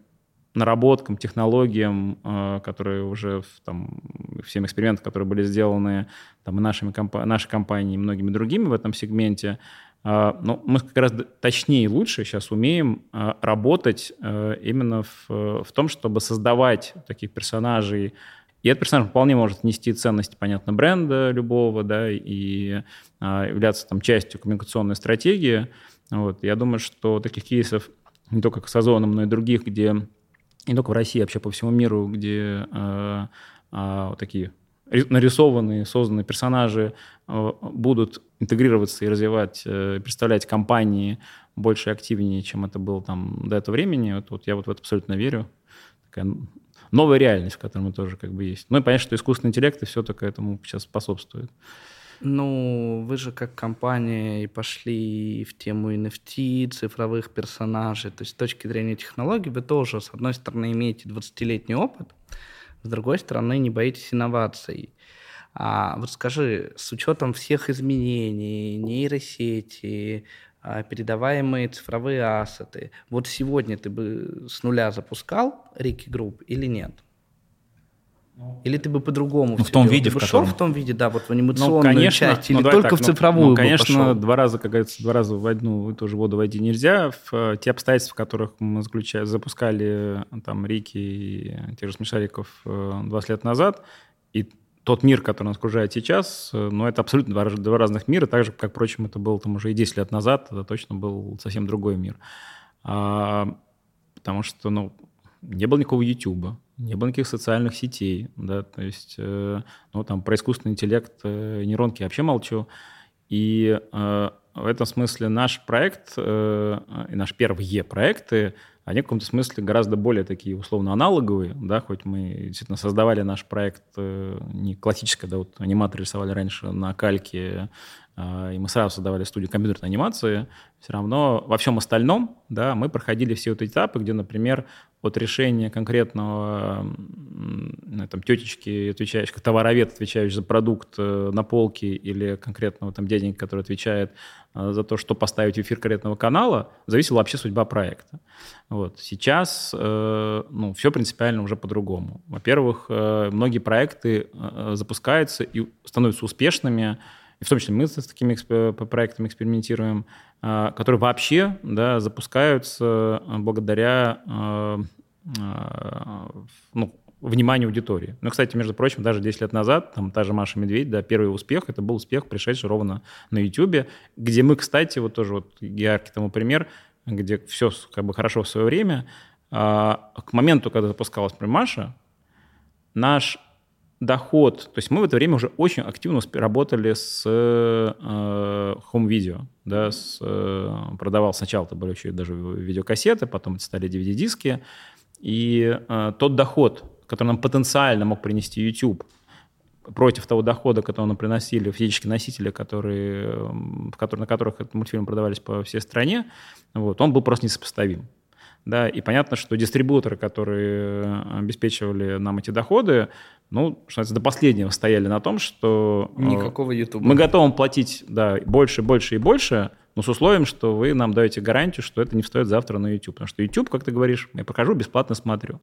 наработкам, технологиям, э, которые уже там, всем экспериментам, которые были сделаны там, и нашими комп- нашей компанией и многими другими в этом сегменте, э, ну, мы как раз точнее и лучше сейчас умеем э, работать именно в, в том, чтобы создавать таких персонажей, и этот персонаж вполне может нести ценности, понятно, бренда любого, да, и являться там частью коммуникационной стратегии. Вот. Я думаю, что таких кейсов не только с Озоном, но и других, где не только в России, а вообще по всему миру, где э, э, вот такие нарисованные, созданные персонажи э, будут интегрироваться и развивать, э, представлять компании больше и активнее, чем это было там до этого времени. Вот, вот я вот в это абсолютно верю. Такая новая реальность, в которой мы тоже как бы есть. Ну и понятно, что искусственный интеллект и все такое этому сейчас способствует. Ну, вы же как компания и пошли в тему NFT, цифровых персонажей. То есть с точки зрения технологий вы тоже, с одной стороны, имеете 20-летний опыт, с другой стороны, не боитесь инноваций. А вот скажи, с учетом всех изменений, нейросети, а, передаваемые цифровые ассеты, вот сегодня ты бы с нуля запускал Рики Групп или нет? Или ты бы по-другому ну, в том виде, ты в котором... в том виде, да, вот в анимационную ну, конечно, часть, или ну, только так, в цифровую ну, конечно, пошел? два раза, как говорится, два раза в одну тоже воду войти нельзя. В э, те обстоятельства, в которых мы заключали, запускали э, там Рики и тех же смешариков 20 э, лет назад, и тот мир, который нас окружает сейчас, ну, это абсолютно два, два разных мира, так же, как, впрочем, это было там уже и 10 лет назад, это точно был совсем другой мир. А, потому что, ну, не было никакого YouTube, не было никаких социальных сетей, да, то есть, э, ну, там, про искусственный интеллект, э, нейронки вообще молчу, и э, в этом смысле наш проект э, и наши первые проекты, они в каком-то смысле гораздо более такие условно аналоговые, да, хоть мы действительно создавали наш проект э, не классическое, да, вот аниматоры рисовали раньше на кальке и мы сразу создавали студию компьютерной анимации, все равно во всем остальном да, мы проходили все вот эти этапы, где, например, от решения конкретного там, тетечки, отвечающей, товаровед, отвечающий за продукт э, на полке, или конкретного там дяденька, который отвечает э, за то, что поставить в эфир конкретного канала, зависела вообще судьба проекта. Вот. Сейчас э, ну, все принципиально уже по-другому. Во-первых, многие проекты запускаются и становятся успешными, и в том числе мы с такими проектами экспериментируем, а, которые вообще да, запускаются а, благодаря а, ну, вниманию аудитории. Ну, кстати, между прочим, даже 10 лет назад, там та же Маша Медведь, да, первый успех, это был успех, пришедший ровно на YouTube, где мы, кстати, вот тоже вот яркий тому пример, где все как бы хорошо в свое время, к моменту, когда запускалась например, Маша, наш доход, то есть мы в это время уже очень активно работали с э, home video, да, с, э, продавал сначала это были еще даже видеокассеты, потом это стали DVD-диски, и э, тот доход, который нам потенциально мог принести YouTube, против того дохода, который нам приносили физические носители, которые, которые, на которых этот мультфильм продавались по всей стране, вот, он был просто несопоставим. Да, и понятно, что дистрибуторы, которые обеспечивали нам эти доходы, ну, что до последнего стояли на том, что... Э, Никакого YouTube. Мы готовы платить, да, больше, больше и больше, но с условием, что вы нам даете гарантию, что это не встает завтра на YouTube. Потому что YouTube, как ты говоришь, я покажу, бесплатно смотрю.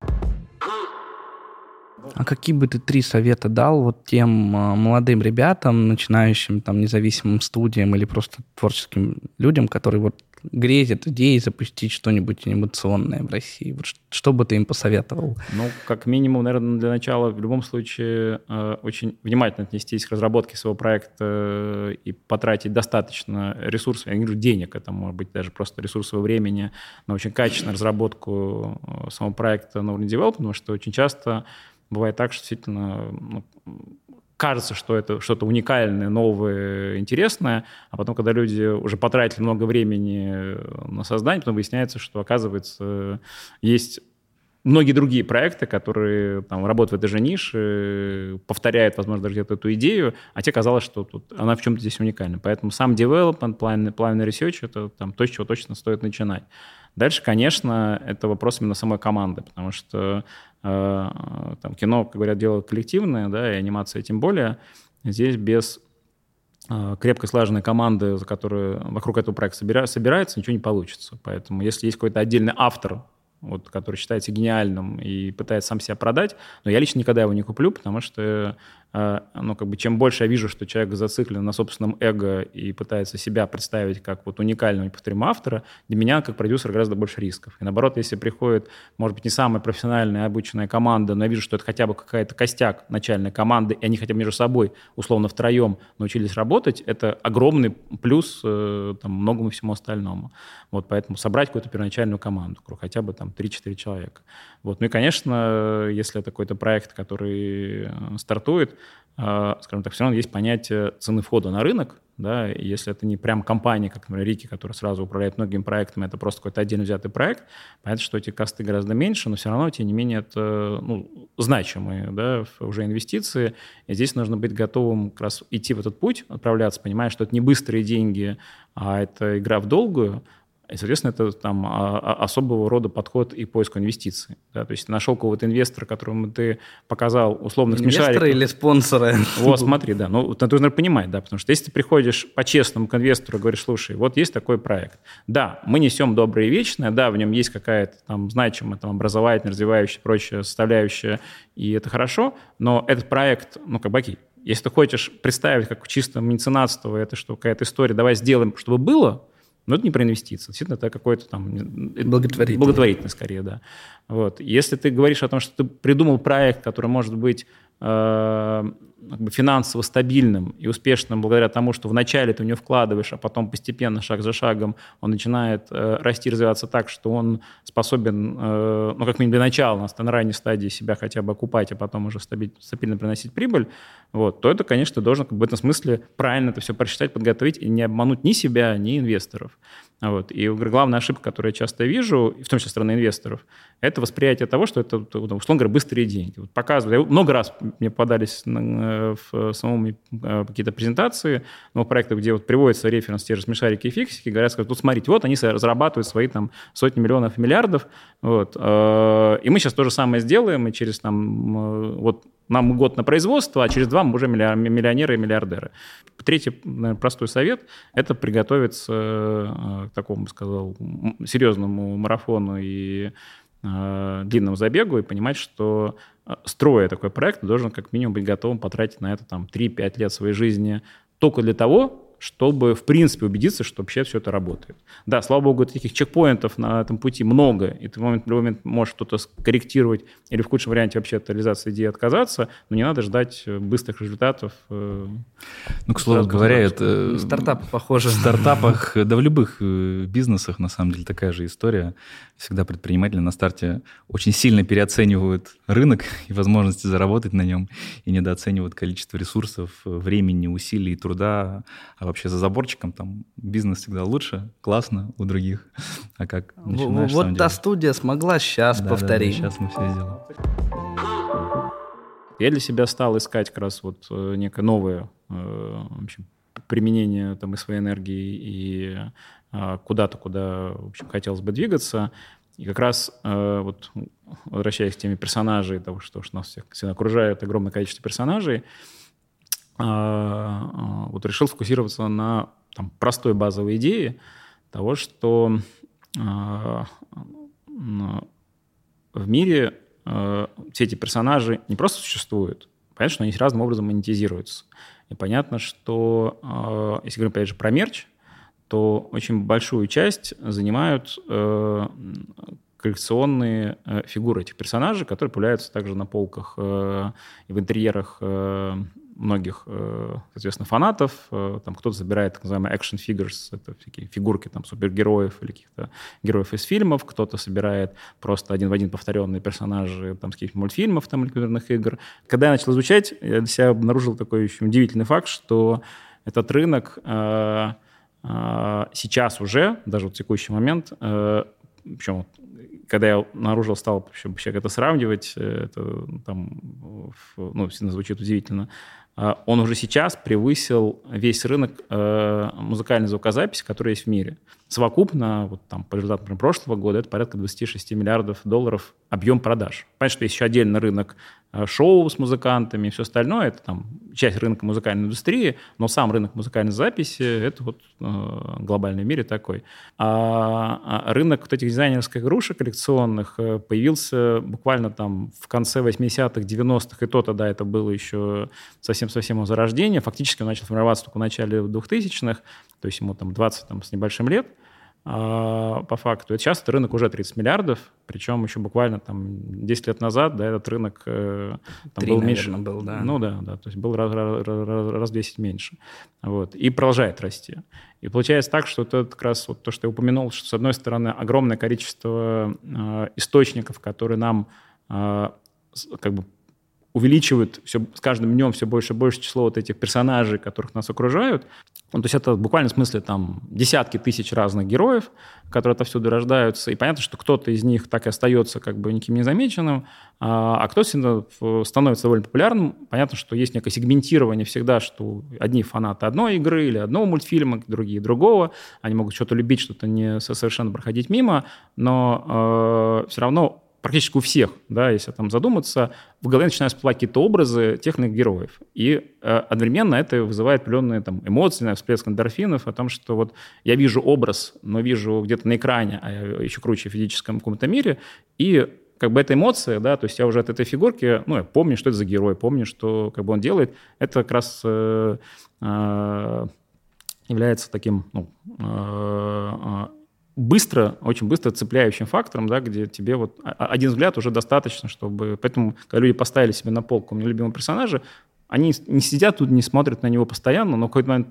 А какие бы ты три совета дал вот тем э, молодым ребятам, начинающим там независимым студиям или просто творческим людям, которые вот грезят идеей запустить что-нибудь анимационное в России? Вот что бы ты им посоветовал? Ну, как минимум, наверное, для начала в любом случае э, очень внимательно отнестись к разработке своего проекта э, и потратить достаточно ресурсов, я не говорю денег, это может быть даже просто ресурсов времени, на очень качественную разработку самого проекта на уровне девелопмента, потому что очень часто бывает так, что действительно ну, кажется, что это что-то уникальное, новое, интересное, а потом, когда люди уже потратили много времени на создание, потом выясняется, что, оказывается, есть многие другие проекты, которые там, работают в этой же нише, повторяют, возможно, даже где-то эту идею, а те казалось, что тут она в чем-то здесь уникальна. Поэтому сам development, плавный, плавный research — это там, то, с чего точно стоит начинать. Дальше, конечно, это вопрос именно самой команды, потому что э, там, кино, как говорят, дело коллективное, да, и анимация тем более. Здесь без э, крепко слаженной команды, за которую вокруг этого проекта собира, собирается, ничего не получится. Поэтому если есть какой-то отдельный автор, вот, который считается гениальным и пытается сам себя продать, но я лично никогда его не куплю, потому что ну, как бы, чем больше я вижу, что человек зациклен на собственном эго и пытается себя представить как вот уникального неповторимого автора, для меня, как продюсер, гораздо больше рисков. И наоборот, если приходит, может быть, не самая профессиональная обученная команда, но я вижу, что это хотя бы какая-то костяк начальной команды, и они хотя бы между собой, условно, втроем научились работать, это огромный плюс э, там, многому всему остальному. Вот, поэтому собрать какую-то первоначальную команду, хотя бы там 3-4 человека. Вот. Ну и, конечно, если это какой-то проект, который э, стартует, э, скажем так, все равно есть понятие цены входа на рынок, да, если это не прям компания, как, например, Рики, которая сразу управляет многими проектами, это просто какой-то отдельно взятый проект, понятно, что эти косты гораздо меньше, но все равно, тем не менее, это ну, значимые да, уже инвестиции, и здесь нужно быть готовым как раз идти в этот путь, отправляться, понимая, что это не быстрые деньги, а это игра в долгую, и, соответственно, это там а, а, особого рода подход и поиск инвестиций. Да? То есть нашел кого-то инвестора, которому ты показал условно Инвесторы или спонсоры? Вот, смотри, да. Ну, ты нужно понимать, да, потому что если ты приходишь по-честному к инвестору и говоришь, слушай, вот есть такой проект. Да, мы несем доброе и вечное, да, в нем есть какая-то там значимая там, образовательная, развивающая, прочая составляющая, и это хорошо, но этот проект, ну, как бы, окей, если ты хочешь представить как чисто меценатство, это что, какая-то история, давай сделаем, чтобы было, но это не про инвестиции, действительно, это какой-то там... Благотворительный. Благотворительный, скорее, да. Вот. Если ты говоришь о том, что ты придумал проект, который может быть как бы финансово стабильным и успешным благодаря тому, что вначале ты в него вкладываешь, а потом постепенно, шаг за шагом, он начинает э, расти, развиваться так, что он способен, э, ну, как минимум для начала, на, на ранней стадии себя хотя бы окупать, а потом уже стабильно, стабильно приносить прибыль, вот, то это, конечно, должен как бы, в этом смысле правильно это все просчитать, подготовить и не обмануть ни себя, ни инвесторов. Вот. И главная ошибка, которую я часто вижу, в том числе со стороны инвесторов, это восприятие того, что это, условно говоря, быстрые деньги. Вот показывают. Много раз мне попадались э, в самом э, какие-то презентации новых проектов, где вот приводится референс те же смешарики и фиксики, говорят, что тут смотрите, вот они разрабатывают свои там сотни миллионов миллиардов, вот, э, и мы сейчас то же самое сделаем, и через там вот нам год на производство, а через два мы уже миллионеры и миллиардеры. Третий наверное, простой совет – это приготовиться э, к такому, сказал, серьезному марафону и э, длинному забегу и понимать, что э, строя такой проект, должен как минимум быть готовым потратить на это там 3-5 лет своей жизни только для того, чтобы, в принципе, убедиться, что вообще все это работает. Да, слава богу, таких чекпоинтов на этом пути много, и ты в, момент, в любой момент можешь что-то скорректировать или в худшем варианте вообще от реализации идеи отказаться, но не надо ждать э, быстрых результатов. Э, ну, к слову говоря, это... Стартап похоже. В стартапах, да в любых э, бизнесах, на самом деле, такая же история. Всегда предприниматели на старте очень сильно переоценивают рынок и возможности заработать на нем, и недооценивают количество ресурсов, времени, усилий, труда, а вообще за заборчиком там бизнес всегда лучше, классно у других. А как начинаешь, Вот та студия смогла сейчас да, повторить. Да, да, сейчас мы все сделаем. Я для себя стал искать как раз вот э, некое новое э, в общем, применение там и своей энергии и э, куда-то, куда, в общем, хотелось бы двигаться. И как раз вот возвращаясь к теме персонажей, того, что, что нас всех всегда окружает огромное количество персонажей, вот решил сфокусироваться на там, простой базовой идее того, что в мире все эти персонажи не просто существуют, понятно, что они разным образом монетизируются. И понятно, что, если говорим, опять же, про мерч, то очень большую часть занимают э, коллекционные э, фигуры этих персонажей, которые появляются также на полках э, и в интерьерах многих, э, соответственно, фанатов. Э, там кто-то собирает так называемые action figures, это всякие фигурки там супергероев или каких-то героев из фильмов. Кто-то собирает просто один в один повторенные персонажи там, с каких-то мультфильмов там, или компьютерных игр. Когда я начал изучать, я для себя обнаружил такой очень удивительный факт, что этот рынок э, э, сейчас уже, даже в текущий момент, э, причем когда я обнаружил, стал вообще, вообще это сравнивать, э, это там, ну, сильно звучит удивительно, он уже сейчас превысил весь рынок э, музыкальной звукозаписи, который есть в мире. Совокупно, вот там, по результатам прошлого года, это порядка 26 миллиардов долларов объем продаж. Понятно, что есть еще отдельный рынок Э, шоу с музыкантами и все остальное. Это там часть рынка музыкальной индустрии, но сам рынок музыкальной записи – это вот э, глобальный мире такой. А, а рынок вот этих дизайнерских игрушек коллекционных э, появился буквально там в конце 80-х, 90-х, и то тогда это было еще совсем-совсем его зарождение. Фактически он начал формироваться только в начале 2000-х, то есть ему там 20 там, с небольшим лет – а, по факту. Это сейчас этот рынок уже 30 миллиардов, причем еще буквально там 10 лет назад, да, этот рынок э, там 3, был меньше. был, да. Ну да, да, то есть был раз, раз, раз, раз 10 меньше. Вот. И продолжает расти. И получается так, что это как раз вот то, что я упомянул, что с одной стороны огромное количество э, источников, которые нам э, как бы увеличивают все, с каждым днем все больше и больше число вот этих персонажей, которых нас окружают. Ну, то есть это в буквальном смысле там десятки тысяч разных героев, которые отовсюду рождаются. И понятно, что кто-то из них так и остается как бы никем не замеченным, а, а кто-то становится довольно популярным. Понятно, что есть некое сегментирование всегда, что одни фанаты одной игры или одного мультфильма, другие другого. Они могут что-то любить, что-то не совершенно проходить мимо, но э, все равно практически у всех, да, если там задуматься, в голове начинают всплывать какие-то образы тех иных героев. И э, одновременно это вызывает определенные там, эмоции, всплеск эндорфинов о том, что вот я вижу образ, но вижу где-то на экране, а еще круче в физическом каком-то мире, и как бы эта эмоция, да, то есть я уже от этой фигурки, ну, я помню, что это за герой, помню, что как бы он делает, это как раз э, э, является таким ну, э, э быстро, очень быстро цепляющим фактором, да, где тебе вот один взгляд уже достаточно, чтобы... Поэтому, когда люди поставили себе на полку мне любимого персонажа, они не сидят тут, не смотрят на него постоянно, но в какой-то момент,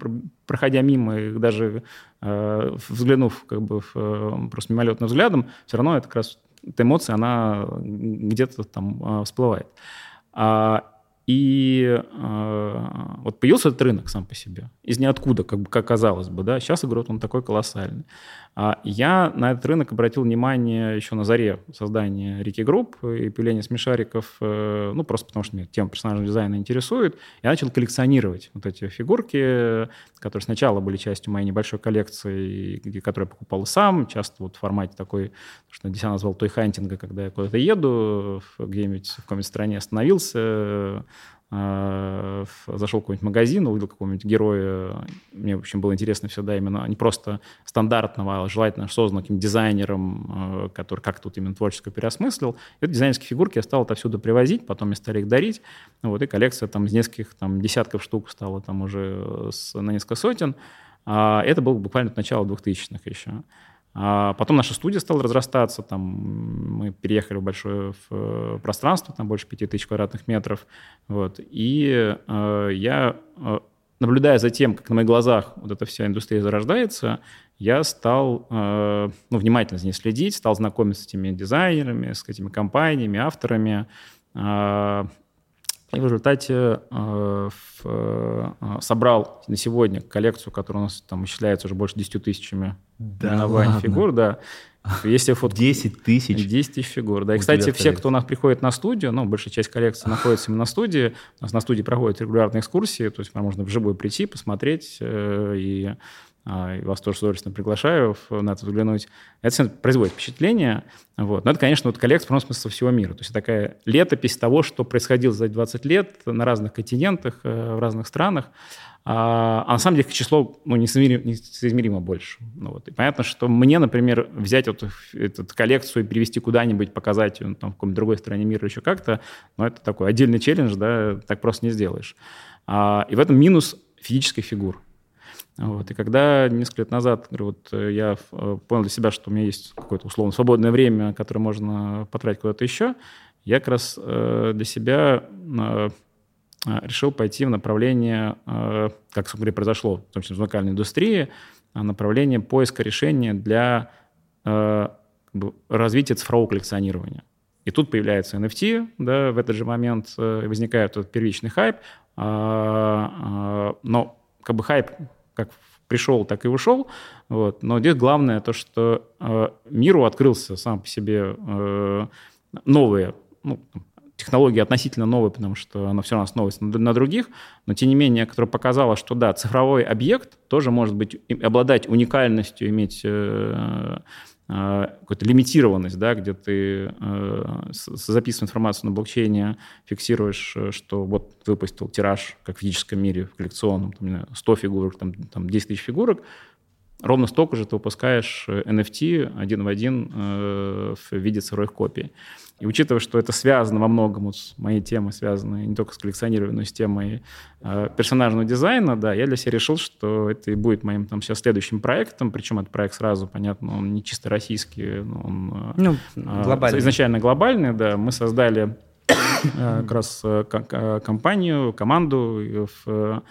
проходя мимо, их даже э, взглянув как бы в, э, просто мимолетным взглядом, все равно это как раз эта эмоция, она где-то там э, всплывает. А, и э, вот появился этот рынок сам по себе, из ниоткуда, как, бы, как казалось бы, да, сейчас, говорю, он такой колоссальный. А я на этот рынок обратил внимание еще на заре создания Рики Групп и появления смешариков, э, ну, просто потому что меня тема персонажного дизайна интересует. Я начал коллекционировать вот эти фигурки, которые сначала были частью моей небольшой коллекции, которую я покупал сам, часто вот в формате такой, что я назвал той-хантинга, когда я куда-то еду, где-нибудь в какой-нибудь стране остановился, зашел в какой-нибудь магазин, увидел какого-нибудь героя. Мне, в общем, было интересно всегда именно не просто стандартного, а желательно созданного каким-то дизайнером, э, который как тут именно творчески переосмыслил. И вот дизайнерские фигурки я стал отовсюду привозить, потом мне стали их дарить. Вот, и коллекция там из нескольких там, десятков штук стала там уже с, на несколько сотен. А это было буквально начало 2000-х еще. А потом наша студия стала разрастаться, там мы переехали в большое в э, пространство, там больше 5000 квадратных метров, вот, и э, я, э, наблюдая за тем, как на моих глазах вот эта вся индустрия зарождается, я стал э, ну, внимательно за ней следить, стал знакомиться с этими дизайнерами, с этими компаниями, авторами, э, и в результате э, в, э, собрал на сегодня коллекцию, которая у нас там исчисляется уже больше 10 тысячами да ладно. фигур, да. Если фото... 10 тысяч? 10 тысяч фигур, да. И, кстати, все, кто у нас приходит на студию, ну, большая часть коллекции находится именно на студии, у нас на студии проходят регулярные экскурсии, то есть можно вживую прийти, посмотреть э, и и вас тоже удовольствием приглашаю на это взглянуть. Это производит впечатление. Вот. Но это, конечно, вот коллекция в смысле всего мира. То есть такая летопись того, что происходило за 20 лет на разных континентах, э, в разных странах. А, а на самом деле число ну, несоизмеримо, несоизмеримо больше. Ну, вот. И понятно, что мне, например, взять вот эту коллекцию и перевести куда-нибудь, показать ее ну, там, в какой-нибудь другой стране мира еще как-то, ну, это такой отдельный челлендж, да, так просто не сделаешь. А, и в этом минус физических фигур. Вот. И когда несколько лет назад вот, э, я э, понял для себя, что у меня есть какое-то условно свободное время, которое можно потратить куда-то еще, я как раз э, для себя э, решил пойти в направление, э, как, собственно произошло, в том числе в музыкальной индустрии, направление поиска решения для э, развития цифрового коллекционирования. И тут появляется NFT, да, в этот же момент э, возникает этот первичный хайп, а, а, но как бы хайп как пришел, так и ушел. Вот. Но здесь главное то, что э, миру открылся сам по себе э, новые, ну, технологии относительно новые, потому что она все равно основывается на, на других, но тем не менее, которая показала, что да, цифровой объект тоже может быть обладать уникальностью, иметь э, Э, какую-то лимитированность, да, где ты э, записываешь информацию на блокчейне, фиксируешь, э, что вот выпустил тираж, как в физическом мире, в коллекционном, там, 100 фигурок, там, там 10 тысяч фигурок, ровно столько же ты выпускаешь NFT один в один э, в виде цифровых копий. И учитывая, что это связано во многом вот с моей темой, связано не только с коллекционированием, но и с темой э, персонажного дизайна, да, я для себя решил, что это и будет моим там сейчас следующим проектом, причем этот проект сразу, понятно, он не чисто российский, он э, ну, глобальный. изначально глобальный, да, мы создали э, как раз э, компанию, команду, в,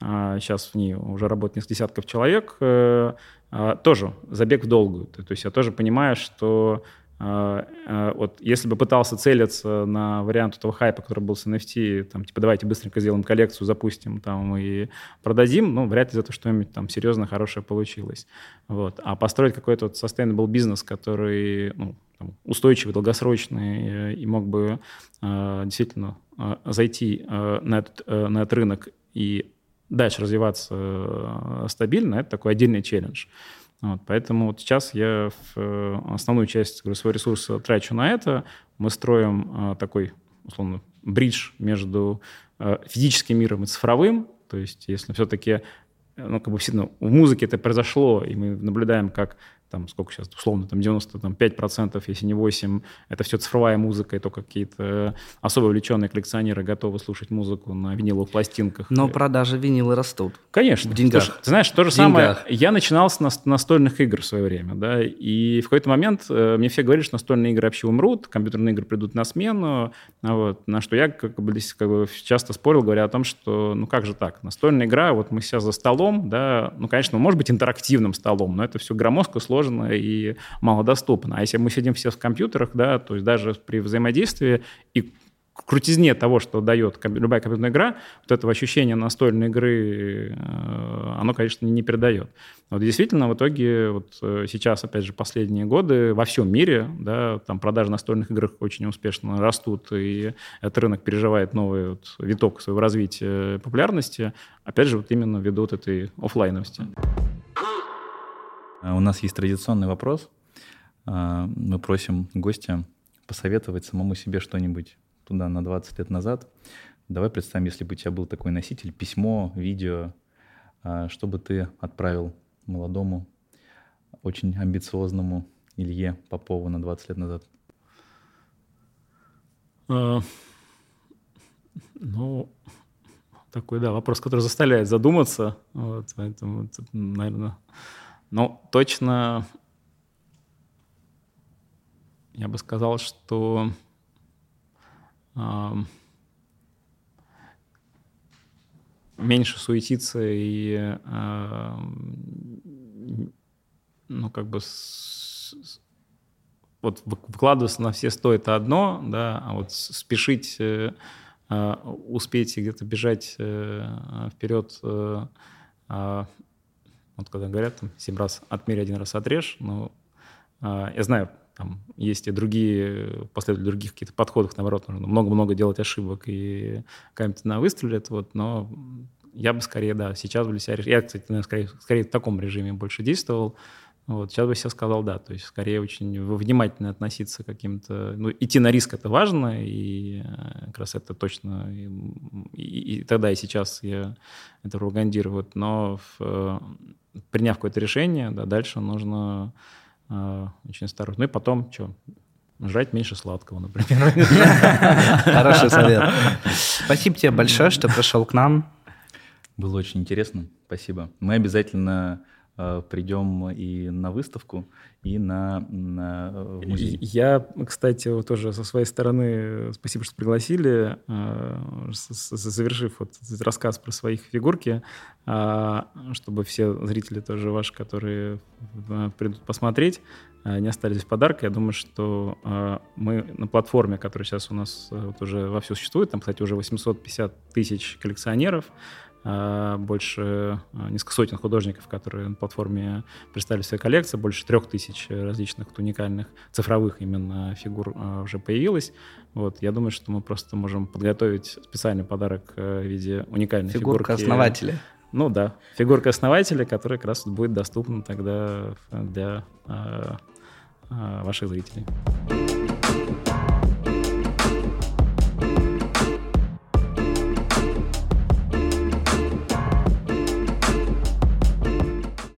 сейчас в ней уже работает несколько десятков человек, тоже забег в долгую. То есть я тоже понимаю, что а, а, вот если бы пытался целиться на вариант этого хайпа, который был с NFT, там, типа, давайте быстренько сделаем коллекцию, запустим там и продадим, ну, вряд ли из этого что-нибудь там серьезно хорошее получилось. Вот. А построить какой-то вот sustainable бизнес, который ну, там, устойчивый, долгосрочный э, и мог бы э, действительно э, зайти э, на, этот, э, на этот рынок и дальше развиваться э, стабильно, это такой отдельный челлендж. Вот, поэтому вот сейчас я в э, основную часть говорю, своего ресурса трачу на это. Мы строим э, такой, условно, бридж между физическим миром и цифровым. То есть если все-таки ну, как бы действительно в музыке это произошло, и мы наблюдаем, как там сколько сейчас, условно, там 95%, если не 8%, это все цифровая музыка, и только какие-то особо увлеченные коллекционеры готовы слушать музыку на виниловых пластинках. Но продажи винила растут. Конечно. В деньгах. Слушай, ты знаешь, то же самое, я начинал с настольных игр в свое время, да, и в какой-то момент э, мне все говорили, что настольные игры вообще умрут, компьютерные игры придут на смену, а вот, на что я как бы, как бы часто спорил, говоря о том, что ну как же так, настольная игра, вот мы сейчас за столом, да, ну, конечно, может быть интерактивным столом, но это все громоздко, сложно, сложно и малодоступно. А если мы сидим все в компьютерах, да, то есть даже при взаимодействии и крутизне того, что дает любая компьютерная игра, вот этого ощущения настольной игры, э, оно, конечно, не передает. Вот действительно, в итоге вот э, сейчас, опять же, последние годы во всем мире, да, там продажи настольных игр очень успешно растут, и этот рынок переживает новый вот виток своего развития популярности, опять же, вот именно ввиду вот этой офлайновости. А, у нас есть традиционный вопрос. А, мы просим гостя посоветовать самому себе что-нибудь туда на 20 лет назад. Давай представим, если бы у тебя был такой носитель, письмо, видео, а, что бы ты отправил молодому, очень амбициозному Илье Попову на 20 лет назад? ну, такой, да, вопрос, который заставляет задуматься. Вот, поэтому, наверное, ну, точно я бы сказал, что э, меньше суетиться и э, ну, как бы с, вот вкладываться на все сто это одно, да, а вот спешить, э, э, успеть где-то бежать э, вперед э, э вот когда говорят, там, 7 раз отмерь, один раз отрежь, но э, я знаю, там есть и другие, последователи других каких-то подходов, наоборот, нужно много-много делать ошибок, и камень на выстрелит, вот, но я бы скорее, да, сейчас бы для себя... Я, кстати, наверное, скорее, скорее в таком режиме больше действовал. Вот, сейчас бы я сказал, да, то есть скорее очень внимательно относиться к каким-то... Ну, идти на риск — это важно, и э, как раз это точно... И, и, и тогда, и сейчас я это пропагандирую. Но в, э, приняв какое-то решение, да, дальше нужно э, очень осторожно. Ну и потом, что, жрать меньше сладкого, например. Хороший совет. <laughs> Спасибо тебе большое, что пришел к нам. Было очень интересно. Спасибо. Мы обязательно придем и на выставку, и на, на э, музей. Я, кстати, вот тоже со своей стороны, спасибо, что пригласили, э, завершив вот этот рассказ про своих фигурки, э, чтобы все зрители тоже ваши, которые э, придут посмотреть, э, не остались без подарка. Я думаю, что э, мы на платформе, которая сейчас у нас э, вот уже вовсю существует, там, кстати, уже 850 тысяч коллекционеров, больше а, несколько сотен художников, которые на платформе представили свои коллекции, больше трех тысяч различных уникальных цифровых именно фигур а, уже появилось. Вот, я думаю, что мы просто можем подготовить специальный подарок э, в виде уникальной Фигурка фигурки. основателя. Ну да, фигурка основателя, которая как раз будет доступна тогда для э, э, ваших зрителей.